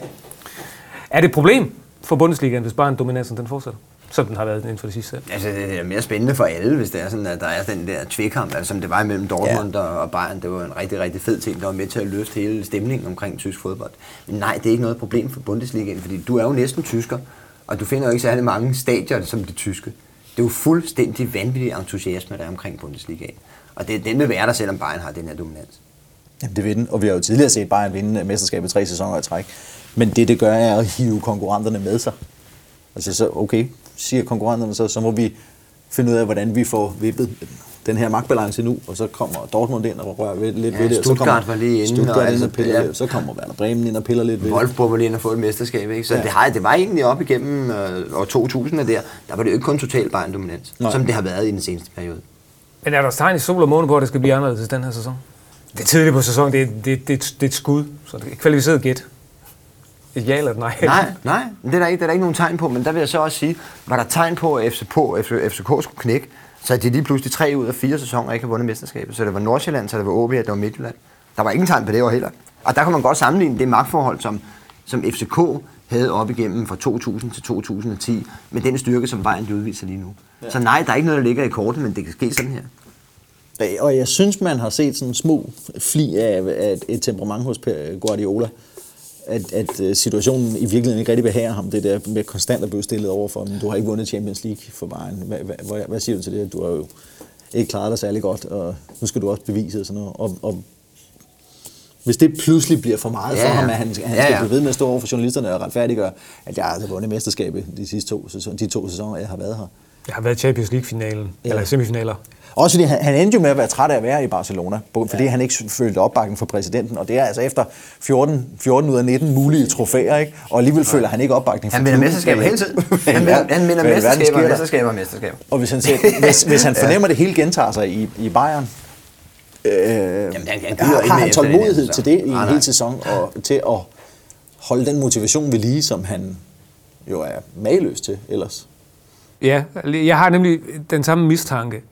Er det et problem for Bundesligaen, hvis bare en dominansen den fortsætter? Som den har været inden for det sidste. Altså, det er mere spændende for alle, hvis det er sådan, at der er den der tvekamp, altså, som det var imellem Dortmund ja. og Bayern. Det var en rigtig, rigtig fed ting, der var med til at løfte hele stemningen omkring tysk fodbold. Men nej, det er ikke noget problem for Bundesligaen, fordi du er jo næsten tysker, og du finder jo ikke særlig mange stadier som de tyske. Det er jo fuldstændig vanvittig entusiasme, der er omkring Bundesligaen. Og det, den vil være der, selvom Bayern har den her dominans. Jamen, det vil den. Og vi har jo tidligere set Bayern vinde mesterskabet tre sæsoner i træk. Men det, det gør, er at hive konkurrenterne med sig. Altså så, okay, siger konkurrenterne, så, så må vi finde ud af, hvordan vi får vippet den her magtbalance nu, og så kommer Dortmund ind og rører ved, lidt Ja, ved det. og så Stuttgart kommer var lige inde, Stuttgart og ind altså, og piller ja. lidt, så kommer Werder Bremen ind og piller lidt ved det. Wolfsburg var lige inde og få et mesterskab, ikke? Så Ja. det, har, det var egentlig op igennem øh, år 2000 der, der var det jo ikke kun total Bayern dominans, Nej. som det har været i den seneste periode. Men er der tegn i sol og måne på, at det skal blive anderledes den her sæson? Det er tidligt på sæsonen, det er, det, det, det er et skud, så det er et kvalificeret gæt. Et ja eller et nej? Nej, nej, det er, der ikke, det er der ikke nogen tegn på, men der vil jeg så også sige, var der tegn på, at FCK, FCK skulle knække, så de lige pludselig tre ud af fire sæsoner ikke har vundet mesterskabet. Så det var Nordsjælland, så det var OB, og det var Midtjylland. Der var ingen tegn på det år heller. Og der kan man godt sammenligne det magtforhold, som, som FCK havde op igennem fra 2000 til 2010, med den styrke, som vejen de udviser lige nu. Ja. Så nej, der er ikke noget, der ligger i kortet, men det kan ske sådan her. Og jeg synes, man har set sådan små fli af, af et temperament hos Guardiola. At, at øh, situationen i virkeligheden ikke rigtig behager ham. Det der med konstant at blive stillet over for, men du har ikke vundet Champions League for Bayern. Hvad, hvad, hvad, siger du til det? Du har jo ikke klaret dig særlig godt, og nu skal du også bevise og sådan noget. Og, og hvis det pludselig bliver for meget Ja, for ham, at han, han skal Ja, ja. blive ved med at stå over for journalisterne og retfærdiggøre, at jeg har altså vundet mesterskabet de sidste to, sæsoner, de to sæsoner, jeg har været her. Jeg har været i Champions League-finalen, Ja. eller semifinaler. Også fordi han, han endte jo med at være træt af at være i Barcelona, fordi ja. han ikke følte opbakning fra præsidenten, og det er altså efter 14, 14 ud af 19 mulige trofæer, ikke? og alligevel føler han ikke opbakning fra Han vinder mesterskaber hele tiden. Han vinder, han vinder mesterskaber, mesterskaber og mesterskaber. Og hvis han, ser, hvis, hvis han fornemmer, at det hele gentager sig i, i Bayern, øh, han- han gider har, han tålmodighed til det i en hel sæson, og til at holde den motivation ved lige, som han jo er mageløs til ellers. Ja, jeg har nemlig den samme mistanke,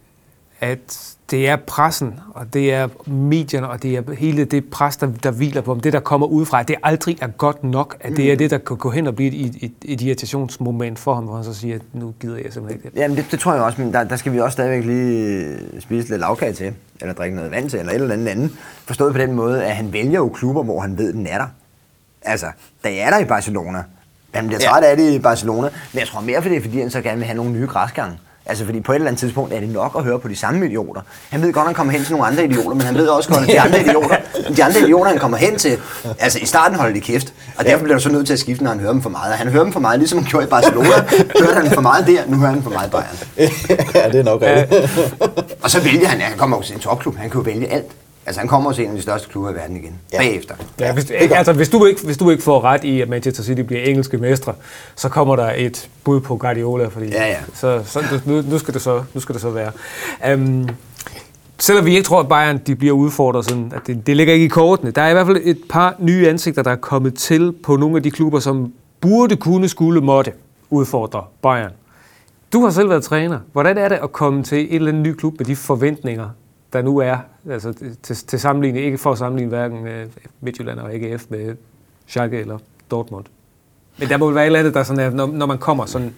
at det er pressen, og det er medierne, og det er hele det pres, der, der hviler på dem, det der kommer udefra, at det aldrig er godt nok, at det er Mm. det, der kan gå hen og blive et, et, et irritationsmoment for ham, hvor han så siger, at nu gider jeg simpelthen ikke det. Jamen, det, det tror jeg også, men der, der skal vi også stadigvæk lige spise lidt lavkage til, eller drikke noget vand til, eller et eller andet andet. Forstået på den måde, at han vælger jo klubber, hvor han ved, den er der. Altså, da jeg er der i Barcelona, han bliver træt af det i Barcelona, men jeg tror mere, for det er, fordi han så gerne vil have nogle nye græsgange. Altså, fordi på et eller andet tidspunkt er det nok at høre på de samme idioter. Han ved godt, at han kommer hen til nogle andre idioter, men han ved også godt, at de andre idioter, de andre idioter, han kommer hen til, altså i starten holder de kæft. Og derfor bliver du så nødt til at skifte, når han hører dem for meget. Og han hører dem for meget, ligesom han gjorde i Barcelona. Hørte han for meget der, nu hører han for meget i Bayern. ja, det er nok rigtigt. Og så vælger han, han kommer jo til en topklub, han kan jo vælge alt. Altså, han kommer også en af de største klubber i verden igen. Ja. Bagefter. Ja, hvis, altså, hvis, du ikke, hvis du ikke får ret i, at Manchester City bliver engelske mestre, så kommer der et bud på Guardiola, fordi Ja, ja. Så, så, nu, nu, skal det så, nu skal det så være. Um, selvom vi ikke tror, at Bayern de bliver udfordret, sådan, at det, det ligger ikke i kortene. Der er i hvert fald et par nye ansigter, der er kommet til på nogle af de klubber, som burde kunne, skulle, måtte udfordre Bayern. Du har selv været træner. Hvordan er det at komme til en eller anden ny klub med de forventninger, der nu er, altså til, til sammenligning, ikke for at sammenligne hverken øh, Midtjylland og AGF med Schalke eller Dortmund. Men der må vel være et eller andet, der sådan er, når, når man kommer sådan...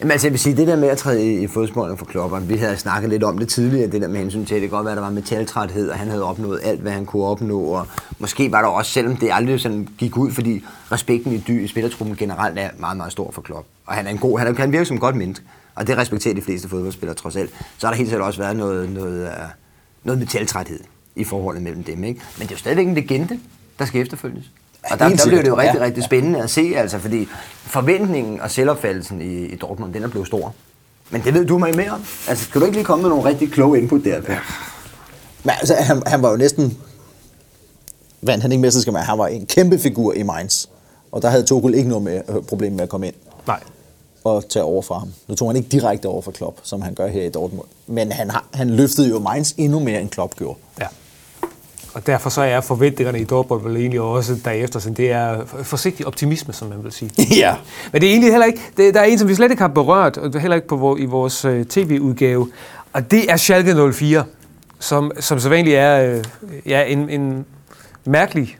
Jamen altså, jeg vil sige, det der med at træde i, i fodsporene for klopperen, vi havde snakket lidt om det tidligere, det der med hensyn til, at det godt være, at der var metaltræthed, og han havde opnået alt, hvad han kunne opnå, og måske var der også, selvom det aldrig sådan gik ud, fordi respekten i, dy, i spillertruppen generelt er meget, meget stor for Klopp. Og han er en god, han, er, han virker som et godt menneske, og det respekterer de fleste fodboldspillere trods alt. Så har der helt sikkert også været noget, noget, uh, noget metaltræthed i forholdet mellem dem, ikke? Men det er jo stadigvæk en legende, der skal efterfølges. Og der, der blev det jo rigtig, ja. rigtig spændende at se, altså, fordi forventningen og selvopfattelsen i, i Dortmund, den er blevet stor. Men det ved du mig mere om. Altså, skal du ikke lige komme med nogle rigtig kloge input der? Ja. Men altså, han, han var jo næsten... Vandt han ikke mesterskab, han var en kæmpe figur i Mainz. Og der havde Tuchel ikke noget med, øh, problem med at komme ind Nej. Og tage over fra ham. Nu tog han ikke direkte over for Klopp, som han gør her i Dortmund. Men han, har, han løftede jo Mainz endnu mere, end Klopp gjorde. Ja. Og derfor så er forventningerne i Dortmund vel egentlig også derefter, sådan det er forsigtig optimisme, som man vil sige. ja. Men det er egentlig heller ikke, det, der er en, som vi slet ikke har berørt, og heller ikke på, i vores øh, tv-udgave, og det er Schalke 04, som, som så vanligt er øh, ja, en, en mærkelig,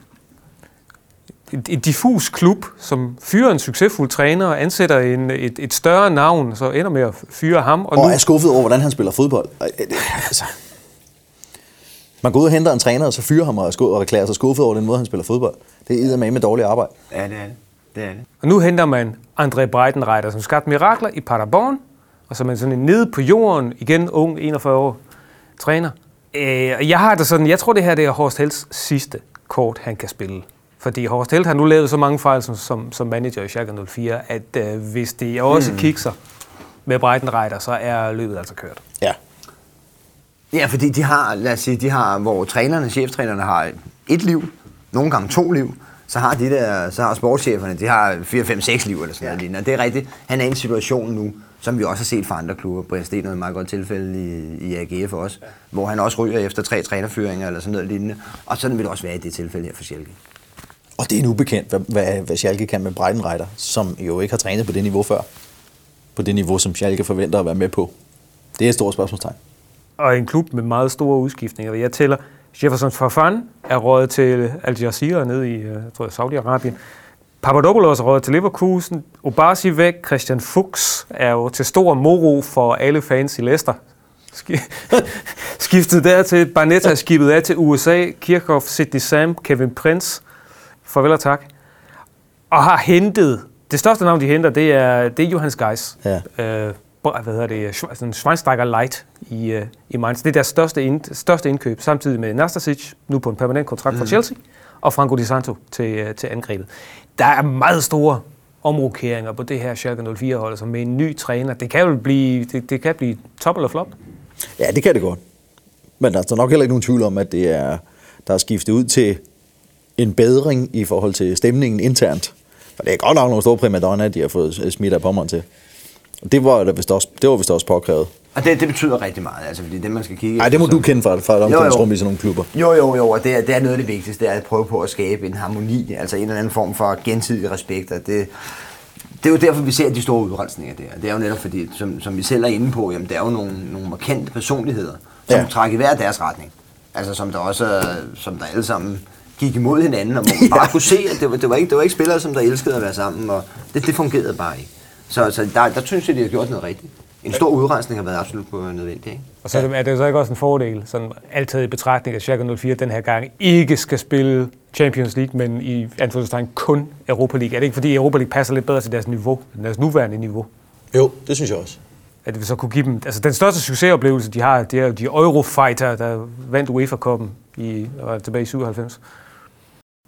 en, diffus klub, som fyrer en succesfuld træner og ansætter en, et, et større navn, så ender med at fyre ham. Og, nu, og er skuffet over, hvordan han spiller fodbold. Altså, man går ud og henter en træner, og så fyrer ham og, er og erklærer sig skuffet over den måde, han spiller fodbold. Det er med med dårligt arbejde. Ja, det er det. Det er det. Og nu henter man André Breitenreiter, som skabte mirakler i Paderborn, og som er sådan en nede på jorden, igen ung, 41 år, træner. Øh, og jeg har det sådan, jeg tror det her det er Horst Helds sidste kort, han kan spille. Fordi Horst Held har nu lavet så mange fejl som, som, som manager i Schalke 04, at øh, hvis det også mm. kikser med Breitenreiter, så er løbet altså kørt. Ja. Ja, fordi de har, lad os sige, de har, hvor trænerne, cheftrænerne har et liv, nogle gange to liv, så har de der, så har sportscheferne, de har 4, 5, 6 liv eller sådan noget lignende. Og det er rigtigt. Han er i en situation nu, som vi også har set fra andre klubber. Brian Sten er et meget godt tilfælde i, i AGF også, hvor han også ryger efter tre trænerføringer eller sådan noget lignende. Og sådan vil det også være i det tilfælde her for Schalke. Og det er en ubekendt, hvad, hvad, hvad Schalke kan med Breitenreiter, som jo ikke har trænet på det niveau før. På det niveau, som Schalke forventer at være med på. Det er et stort spørgsmålstegn. og en klub med meget store udskiftninger. Jeg tæller Jefferson Farfan er rådet til Al Jazeera nede i øh, jeg tror, Saudi-Arabien. Papadopoulos er rådet til Leverkusen. Obasi væk. Christian Fuchs er jo til stor moro for alle fans i Leicester. Skiftet dertil. Barnetta er skibet af til USA. Kirchhoff, Sidney Sam, Kevin Prince. Farvel og tak. Og har hentet, det største navn, de henter, det er, det er Johannes Geis. Ja. Øh, hvad hedder det, sådan Schweinsteiger Light i, øh, i Mainz. Det er deres største, ind, største indkøb, samtidig med Nastasic, nu på en permanent kontrakt mm. Chelsea, og Franco Di Santo til, øh, til angrebet. Der er meget store omrokeringer på det her Schalke 04-hold, altså med en ny træner. Det kan jo blive, det, det kan blive top eller flop. Ja, det kan det godt. Men der er nok heller ikke nogen tvivl om, at det er, der er skiftet ud til en bedring i forhold til stemningen internt. For det er godt nok nogle store primadonna, de har fået smidt af pommeren til. Det var, da vist også, det var vist også påkrævet. Og det, det betyder rigtig meget, altså, fordi det, man skal kigge Nej, det må efter, du kende fra, fra et omklædningsrum i sådan nogle klubber. Jo, jo, jo, og det er, det er noget af det vigtigste, det er at prøve på at skabe en harmoni, altså en eller anden form for gensidig respekt, og det, det er jo derfor, vi ser de store udrensninger der. Det er jo netop fordi, som, som vi selv er inde på, jamen, det er jo nogle, nogle markante personligheder, som Ja. trækker i hver deres retning. Altså som der også, som der alle sammen gik imod hinanden, og man bare kunne se, at det var, det var, ikke, det var ikke spillere, som der elskede at være sammen, og det, det fungerede bare ikke. Så, så der, der synes jeg, de har gjort noget rigtigt. En stor udrensning har været absolut nødvendig, ikke? Og så er det, er det jo så ikke også en fordel, sådan altid i betragtning, at Schalke 04 den her gang ikke skal spille Champions League, men i anførselstegn kun Europa League. Er det ikke fordi Europa League passer lidt bedre til deres niveau, deres nuværende niveau? Jo, det synes jeg også. at vil så kunne give dem... Altså, den største succesoplevelse, de har, det er jo de Eurofighter, der vandt UEFA-koppen i, tilbage i 97.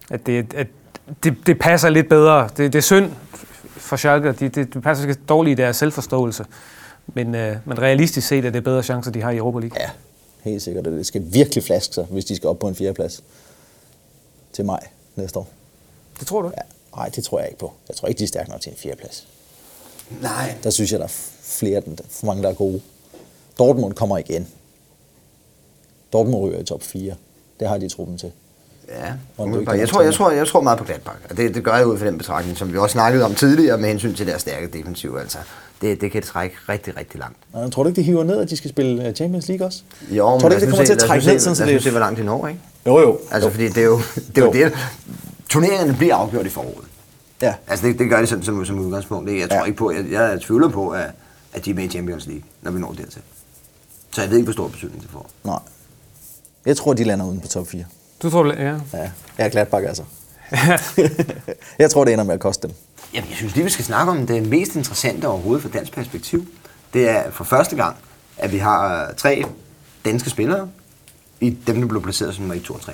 At det, at det, det passer lidt bedre. Det, det er synd for Schalke. Det, det, det passer dårligt i deres selvforståelse. Men, øh, men realistisk set er det bedre chancer, de har i Europa League. Ja, helt sikkert. Det skal virkelig flaske sig, hvis de skal op på en fjerdeplads til maj næste år. Det tror du? Ja. Nej, det tror jeg ikke på. Jeg tror ikke, de er stærke nok til en fjerdeplads. Nej. Der synes jeg, der er flere, for mange, der er gode. Dortmund kommer igen. Dortmund ryger i top 4. Det har de truppen til. Ja, umiddelbart. jeg tror, jeg, tror, jeg tror meget på Gladbach. Og det, det gør jeg ud fra den betragtning, som vi også snakkede om tidligere med hensyn til deres stærke defensiv. Altså, det, det kan trække rigtig, rigtig langt. Og tror du ikke, de hiver ned, at de skal spille øh, Champions League også? Jo, tror du ikke, det kommer til at trække ned, sådan så det... se, hvor langt de når, ikke? Jo, jo. Altså, jo. fordi det er jo det. Er jo det. Turneringerne bliver afgjort i foråret. Ja. Altså, det, det gør det sådan som, som udgangspunkt. Jeg tror Ja. ikke på, jeg, jeg tvivler på, at, at de er med i Champions League, når vi når dertil. Så jeg ved ikke, hvor stor betydning det får. Nej. Jeg tror, de lander uden på top 4. Du tror, det- ja. Ja, jeg er Gladbach altså. jeg tror, det ender med at koste dem. Jamen, jeg synes lige, vi skal snakke om det mest interessante overhovedet fra dansk perspektiv. Det er for første gang, at vi har tre danske spillere i dem, der blev placeret som nummer 1, 2 og 3.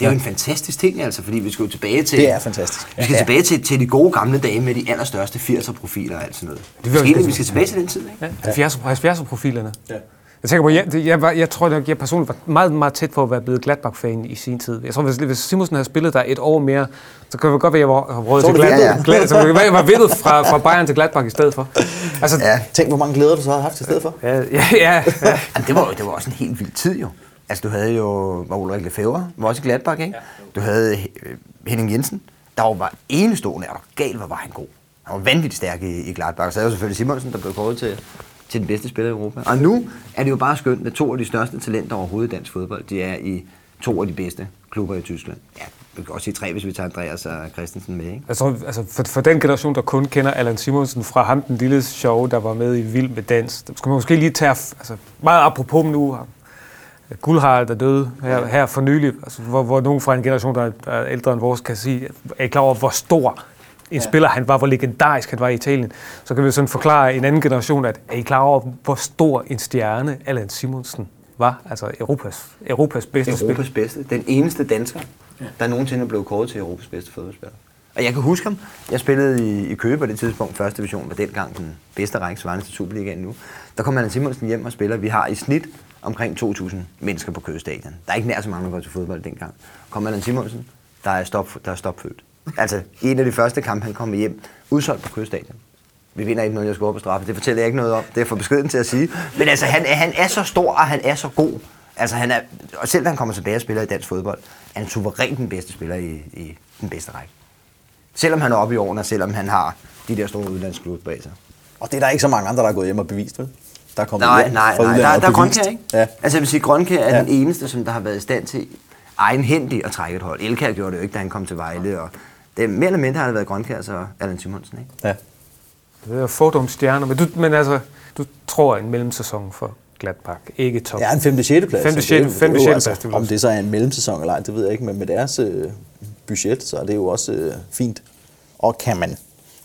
Det er jo en fantastisk ting, altså, fordi vi skal jo tilbage til... Det er fantastisk. Vi skal Ja. tilbage til, til de gode gamle dage med de allerstørste 80'er-profiler og alt sådan noget. Det vil- vi, vi skal tilbage til den tid, ikke? Ja, 70, 70 profilerne. Ja. Jeg tænker på, jeg, jeg, var, jeg tror, at jeg personligt var meget, meget tæt på at være blevet Gladbach-fan i sin tid. Jeg tror, hvis, hvis Simonsen havde spillet der et år mere, så kan det godt være, at jeg var råd til Gladbach. vippet. Glad, så være, jeg var vippet fra, fra Bayern til Gladbach i stedet for. Altså, Ja. Tænk, hvor mange glæder du så har haft i stedet for. ja, ja, ja, ja. Jamen, det, var, det var også en helt vild tid jo. Altså, du havde jo, var Ulrik Lefebvre, var også i Gladbach, ikke? Du havde øh, Henning Jensen, der var enestående, og galt, hvor var han god. Han var vanvittigt stærk i, i Gladbach. Så er jo selvfølgelig Simonsen, der blev kåret til, til den bedste spiller i Europa. Og nu er det jo bare skønt, at to af de største talenter overhovedet i dansk fodbold, de er i to af de bedste klubber i Tyskland. Ja, vi kan også sige tre, hvis vi tager Andreas og Christensen med, ikke? Tror, altså for, for den generation, der kun kender Allan Simonsen fra ham, den lille show, der var med i Vild med Dans, der skal man måske lige tage, altså meget apropos nu, Guldharald er døde her, her for nylig, altså, hvor, hvor nogen fra en generation, der er ældre end vores, kan sige, er I klar over, hvor stor en ja. spiller han var, hvor legendarisk han var i Italien. Så kan vi sådan forklare en anden generation, at er I klar over, hvor stor en stjerne Allan Simonsen var? Altså Europas, Europas bedste spiller. Europas bedste. Den eneste dansker, der nogensinde er blevet kåret til Europas bedste fodboldspiller. Og jeg kan huske ham. Jeg spillede i, i Køge på det tidspunkt. Første division var dengang den bedste række, svarende til Superligaen nu. Der kom Allan Simonsen hjem og spiller. Vi har i snit omkring 2.000 mennesker på Køge Stadion. Der er ikke nær så mange, der går til fodbold dengang. Kom Allan Simonsen, der er, stop, der er stopfødt. Altså, i en af de første kampe, han kom hjem, udsolgt på Køge Stadion. Vi vinder ikke noget, jeg scorer på straffe. Det fortæller jeg ikke noget om. Det er for beskeden til at sige. Men altså, han, er- han er så stor, og han er så god. Altså, han er, og selv han kommer tilbage og spiller i dansk fodbold, er han suverænt den bedste spiller i, i den bedste række. Selvom han er oppe i årene, og selvom han har de der store udlandsklubber bag sig. Og det er der ikke så mange andre, der er gået hjem og bevist, vel? Der er kommet Nej, hjem nej, fra nej. Der, og der er. Grønkær, ikke? Ja. Altså, jeg vil sige, Grønkær er Ja. den eneste, som der har været i stand til egenhændigt at trække et hold. Elkær gjorde det jo ikke, da han kom til Vejle, og det, mere eller mindre har det været Grønkær og Allan Simonsen, ikke? ja. Det er fordomsstjerner, men, du, men altså, du tror en mellemsæson for Gladbach, ikke top. Ja, en 5. 6. plads. Femte, Så det er jo- sjette- femte, det er jo sjette plads, det vil Om det så er en mellemsæson eller ej, det ved jeg ikke, men med deres øh, budget, så er det jo også øh, fint. Og kan man...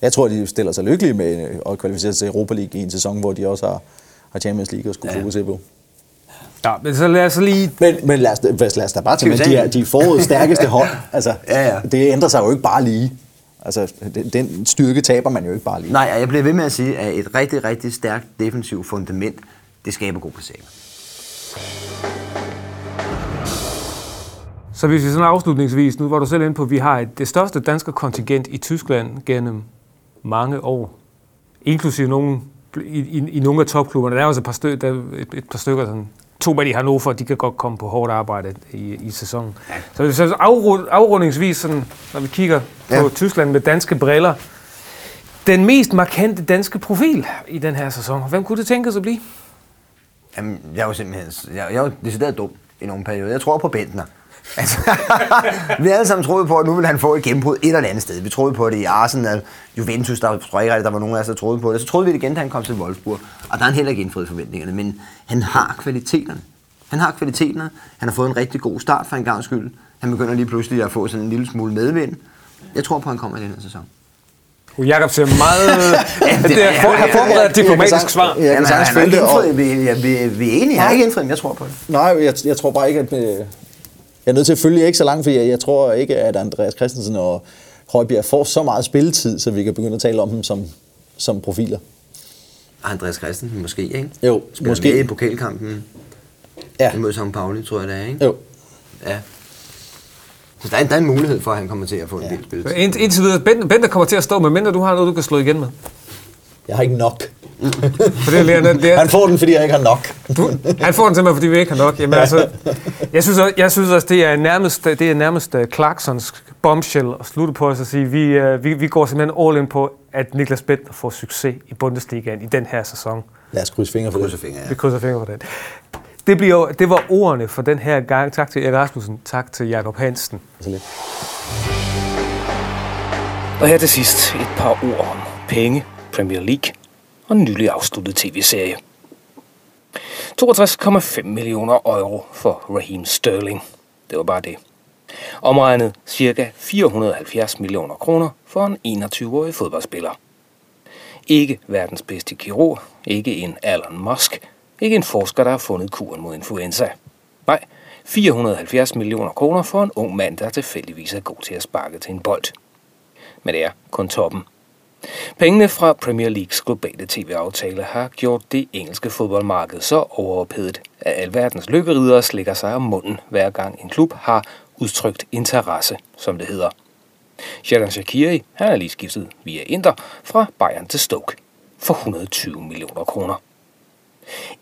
Jeg tror, de stiller sig lykkelige med øh, at kvalificere sig til Europa League i en sæson, hvor de også har, har Champions League og skulle ja. fokusere på. Ja, men så lad os så lige... Men, men lad, os, lad, os, da bare tage med, de er de er forårets stærkeste hold. Altså, Ja, ja. Det ændrer sig jo ikke bare lige. Altså, den, styrke taber man jo ikke bare lige. Nej, jeg bliver ved med at sige, at et rigtig, rigtig stærkt defensivt fundament, det skaber god placering. Så hvis vi sådan afslutningsvis, nu var du selv inde på, at vi har et, det største danske kontingent i Tyskland gennem mange år. Inklusive nogle, i, i, i nogle af topklubberne. Der er også et par, stø, der er et, et par stykker, sådan, to med i Hannover, de kan godt komme på hårdt arbejde i, i sæsonen. Ja. Så, så afrund, afrundingsvis, sådan, når vi kigger på Ja. Tyskland med danske briller, den mest markante danske profil i den her sæson, hvem kunne det tænkes at blive? Jamen, jeg er jo simpelthen... Jeg, jeg er jo decideret dum i nogle perioder. Jeg tror på Bentner. Altså, vi alle sammen troede på, at nu ville han få et gennembrud et eller andet sted. Vi troede på det i Arsenal, Juventus, der tror jeg ikke der var nogen af os, der troede på det. Så troede vi det igen, da han kom til Wolfsburg. Og der har han heller ikke indfriet forventningerne. Men han har kvaliteterne. Han har kvaliteterne. Han har fået en rigtig god start for en gang skyld. Han begynder lige pludselig at få sådan en lille smule medvind. Jeg tror på, at han kommer i den her sæson. Jakob ser meget... ja, det er for, har forberedt et diplomatisk svar. Jeg kan sagtens følge ikke det. Vi, vi, vi er enige. Han har ikke indfriet, men jeg tror på det. nej, jeg, jeg tror bare ikke, at... Jeg er nødt til at følge ikke så langt, fordi jeg, jeg tror ikke, at Andreas Christensen og Højbjerg får så meget spilletid, så vi kan begynde at tale om dem som, som profiler. Andreas Christensen måske, ikke? Jo, Spiller måske. med i pokalkampen Ja, imod St. Pauli, tror jeg det er, ikke? jo. Ja. Så der er, der er en mulighed for, at han kommer til at få en del spil. Ind, indtil videre, Bente, Bente kommer til at stå, med mindre du har noget, du kan slå igen med. Jeg har ikke nok. For det er, det er, Han får den, fordi jeg ikke har nok. Du, han får den simpelthen, fordi vi ikke har nok. Jamen, altså, jeg, synes, også- jeg synes også, det er nærmest, det er nærmest uh, Clarksons bombshell at slutte på os og sige, vi, uh, vi, vi går simpelthen all in på, at Niklas Bentner får succes i Bundesligaen i den her sæson. Lad os krydse fingre for Krydser det. fingre, ja. Vi krydser fingre for det. Det, bliver, det var ordene for den her gang. Tak til Erik Rasmussen. Tak til Jakob Hansen. Så lidt. Og her til sidst et par ord om penge, Premier League og en nylig afsluttet tv-serie. 62,5 millioner euro for Raheem Sterling. Det var bare det. Omregnet ca. 470 millioner kroner for en 21-årig fodboldspiller. Ikke verdens bedste kirurg, ikke en Elon Musk, ikke en forsker, der har fundet kuren mod influenza. Nej, 470 millioner kroner for en ung mand, der tilfældigvis er god til at sparke til en bold. Men det er kun toppen. Pengene fra Premier Leagues globale tv-aftale har gjort det engelske fodboldmarked så overophedet, at alverdens lykkeridere slikker sig om munden, hver gang en klub har udtrykt interesse, som det hedder. Xherdan Shakiri han er lige skiftet via Inter fra Bayern til Stoke for 120 millioner kroner.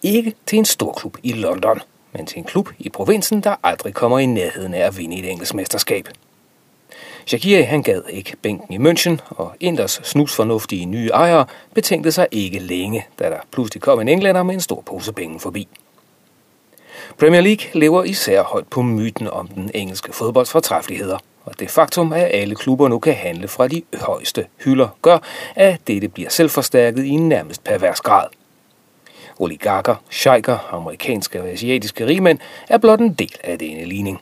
Ikke til en stor klub i London, men til en klub i provinsen, der aldrig kommer i nærheden af at vinde et engelsk mesterskab. Shaqiri han gad ikke bænken i München, og Inders snusfornuftige nye ejere betænkte sig ikke længe, da der pludselig kom en englænder med en stor pose penge forbi. Premier League lever især højt på myten om den engelske fodbolds fortræffeligheder, og det faktum, at alle klubber nu kan handle fra de højeste hylder, gør, at dette bliver selvforstærket i en nærmest pervers grad. Oligarker, sheiker, amerikanske og asiatiske rigmænd er blot en del af denne ligning.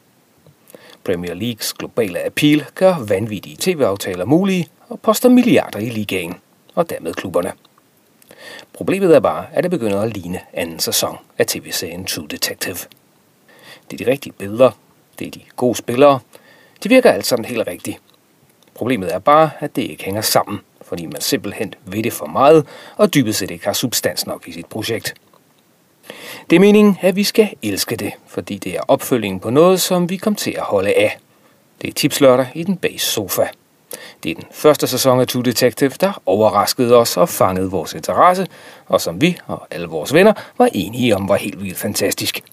Premier Leagues globale appeal gør vanvittige tv-aftaler mulige og poster milliarder i ligaen, og dermed klubberne. Problemet er bare, at det begynder at ligne anden sæson af tv-serien True Detective. Det er de rigtige billeder, det er de gode spillere, de virker alt sammen helt rigtigt. Problemet er bare, at det ikke hænger sammen, fordi man simpelthen ved det for meget, og dybest set ikke har substans nok i sit projekt. Det er meningen, at vi skal elske det, fordi det er opfølgingen på noget, som vi kom til at holde af. Det er tipslørdag i den base sofa. Det er den første sæson af True Detective, der overraskede os og fangede vores interesse, og som vi og alle vores venner var enige om var helt vildt fantastisk.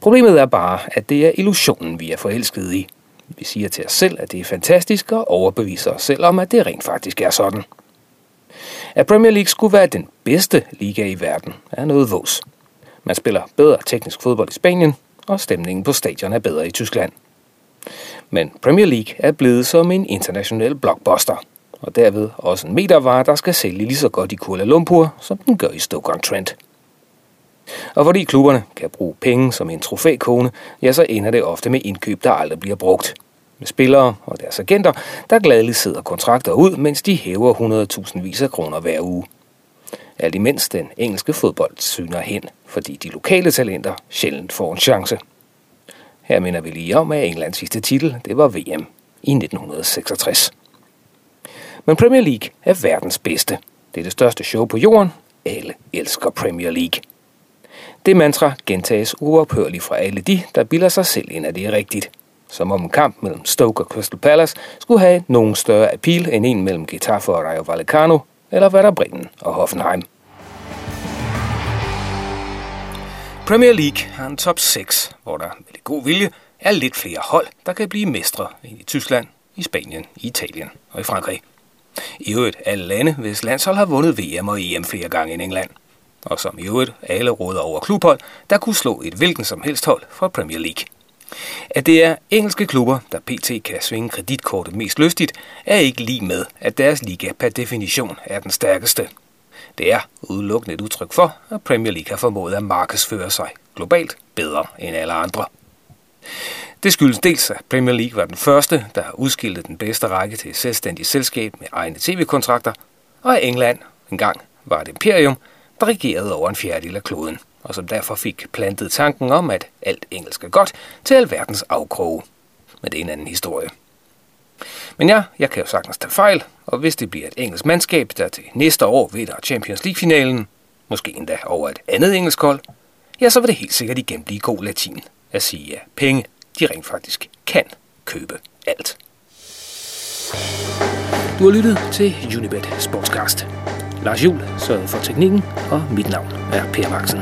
Problemet er bare, at det er illusionen, vi er forelskede i. Vi siger til os selv, at det er fantastisk, og overbeviser os selv om, at det rent faktisk er sådan. At Premier League skulle være den bedste liga i verden, er noget vås. Man spiller bedre teknisk fodbold i Spanien, og stemningen på stadion er bedre i Tyskland. Men Premier League er blevet som en international blockbuster, og derved også en metervare, der skal sælge lige så godt i Kuala Lumpur, som den gør i Stoke-on-Trent. Og fordi klubberne kan bruge penge som en trofækone, ja, så ender det ofte med indkøb, der aldrig bliver brugt. Med spillere og deres agenter, der gladeligt sidder kontrakter ud, mens de hæver 100.000 vis af kroner hver uge. Alt imens den engelske fodbold syner hen, fordi de lokale talenter sjældent får en chance. Her minder vi lige om, at Englands sidste titel, det var VM i 1966. Men Premier League er verdens bedste. Det er det største show på jorden. Alle elsker Premier League. Det mantra gentages uophørligt fra alle de, der bilder sig selv ind, at det er rigtigt. Som om en kamp mellem Stoke og Crystal Palace skulle have nogen større appeal end en mellem Getafe og Rayo Vallecano, eller Werder Bremen og Hoffenheim. Premier League har en top 6, hvor der med lidt god vilje er lidt flere hold, der kan blive mestre end i Tyskland, i Spanien, i Italien og i Frankrig. I øvrigt alle lande, hvis landshold har vundet VM og EM flere gange end England. Og som i øvrigt alle råder over klubhold, der kunne slå et hvilken som helst hold fra Premier League. At det er engelske klubber, der pt. kan svinge kreditkortet mest lystigt, er ikke lige med, at deres liga per definition er den stærkeste. Det er udelukkende et udtryk for, at Premier League har formået at markedsføre sig globalt bedre end alle andre. Det skyldes dels, at Premier League var den første, der udskilte den bedste række til et selvstændigt selskab med egne tv-kontrakter, og at England engang var et imperium, der regerede over en fjerdedel af kloden, og som derfor fik plantet tanken om, at alt engelsk er godt til alverdens afkroge. Men det er en anden historie. Men ja, jeg kan jo sagtens tage fejl, og hvis det bliver et engelsk mandskab, der til næste år vinder Champions League-finalen, måske endda over et andet engelsk hold, ja, så vil det helt sikkert igen blive god latin at sige, at penge, de rent faktisk kan købe alt. Du har lyttet til Unibet Sportscast. Lars Jul sørgede for teknikken, og mit navn er Per Maxen.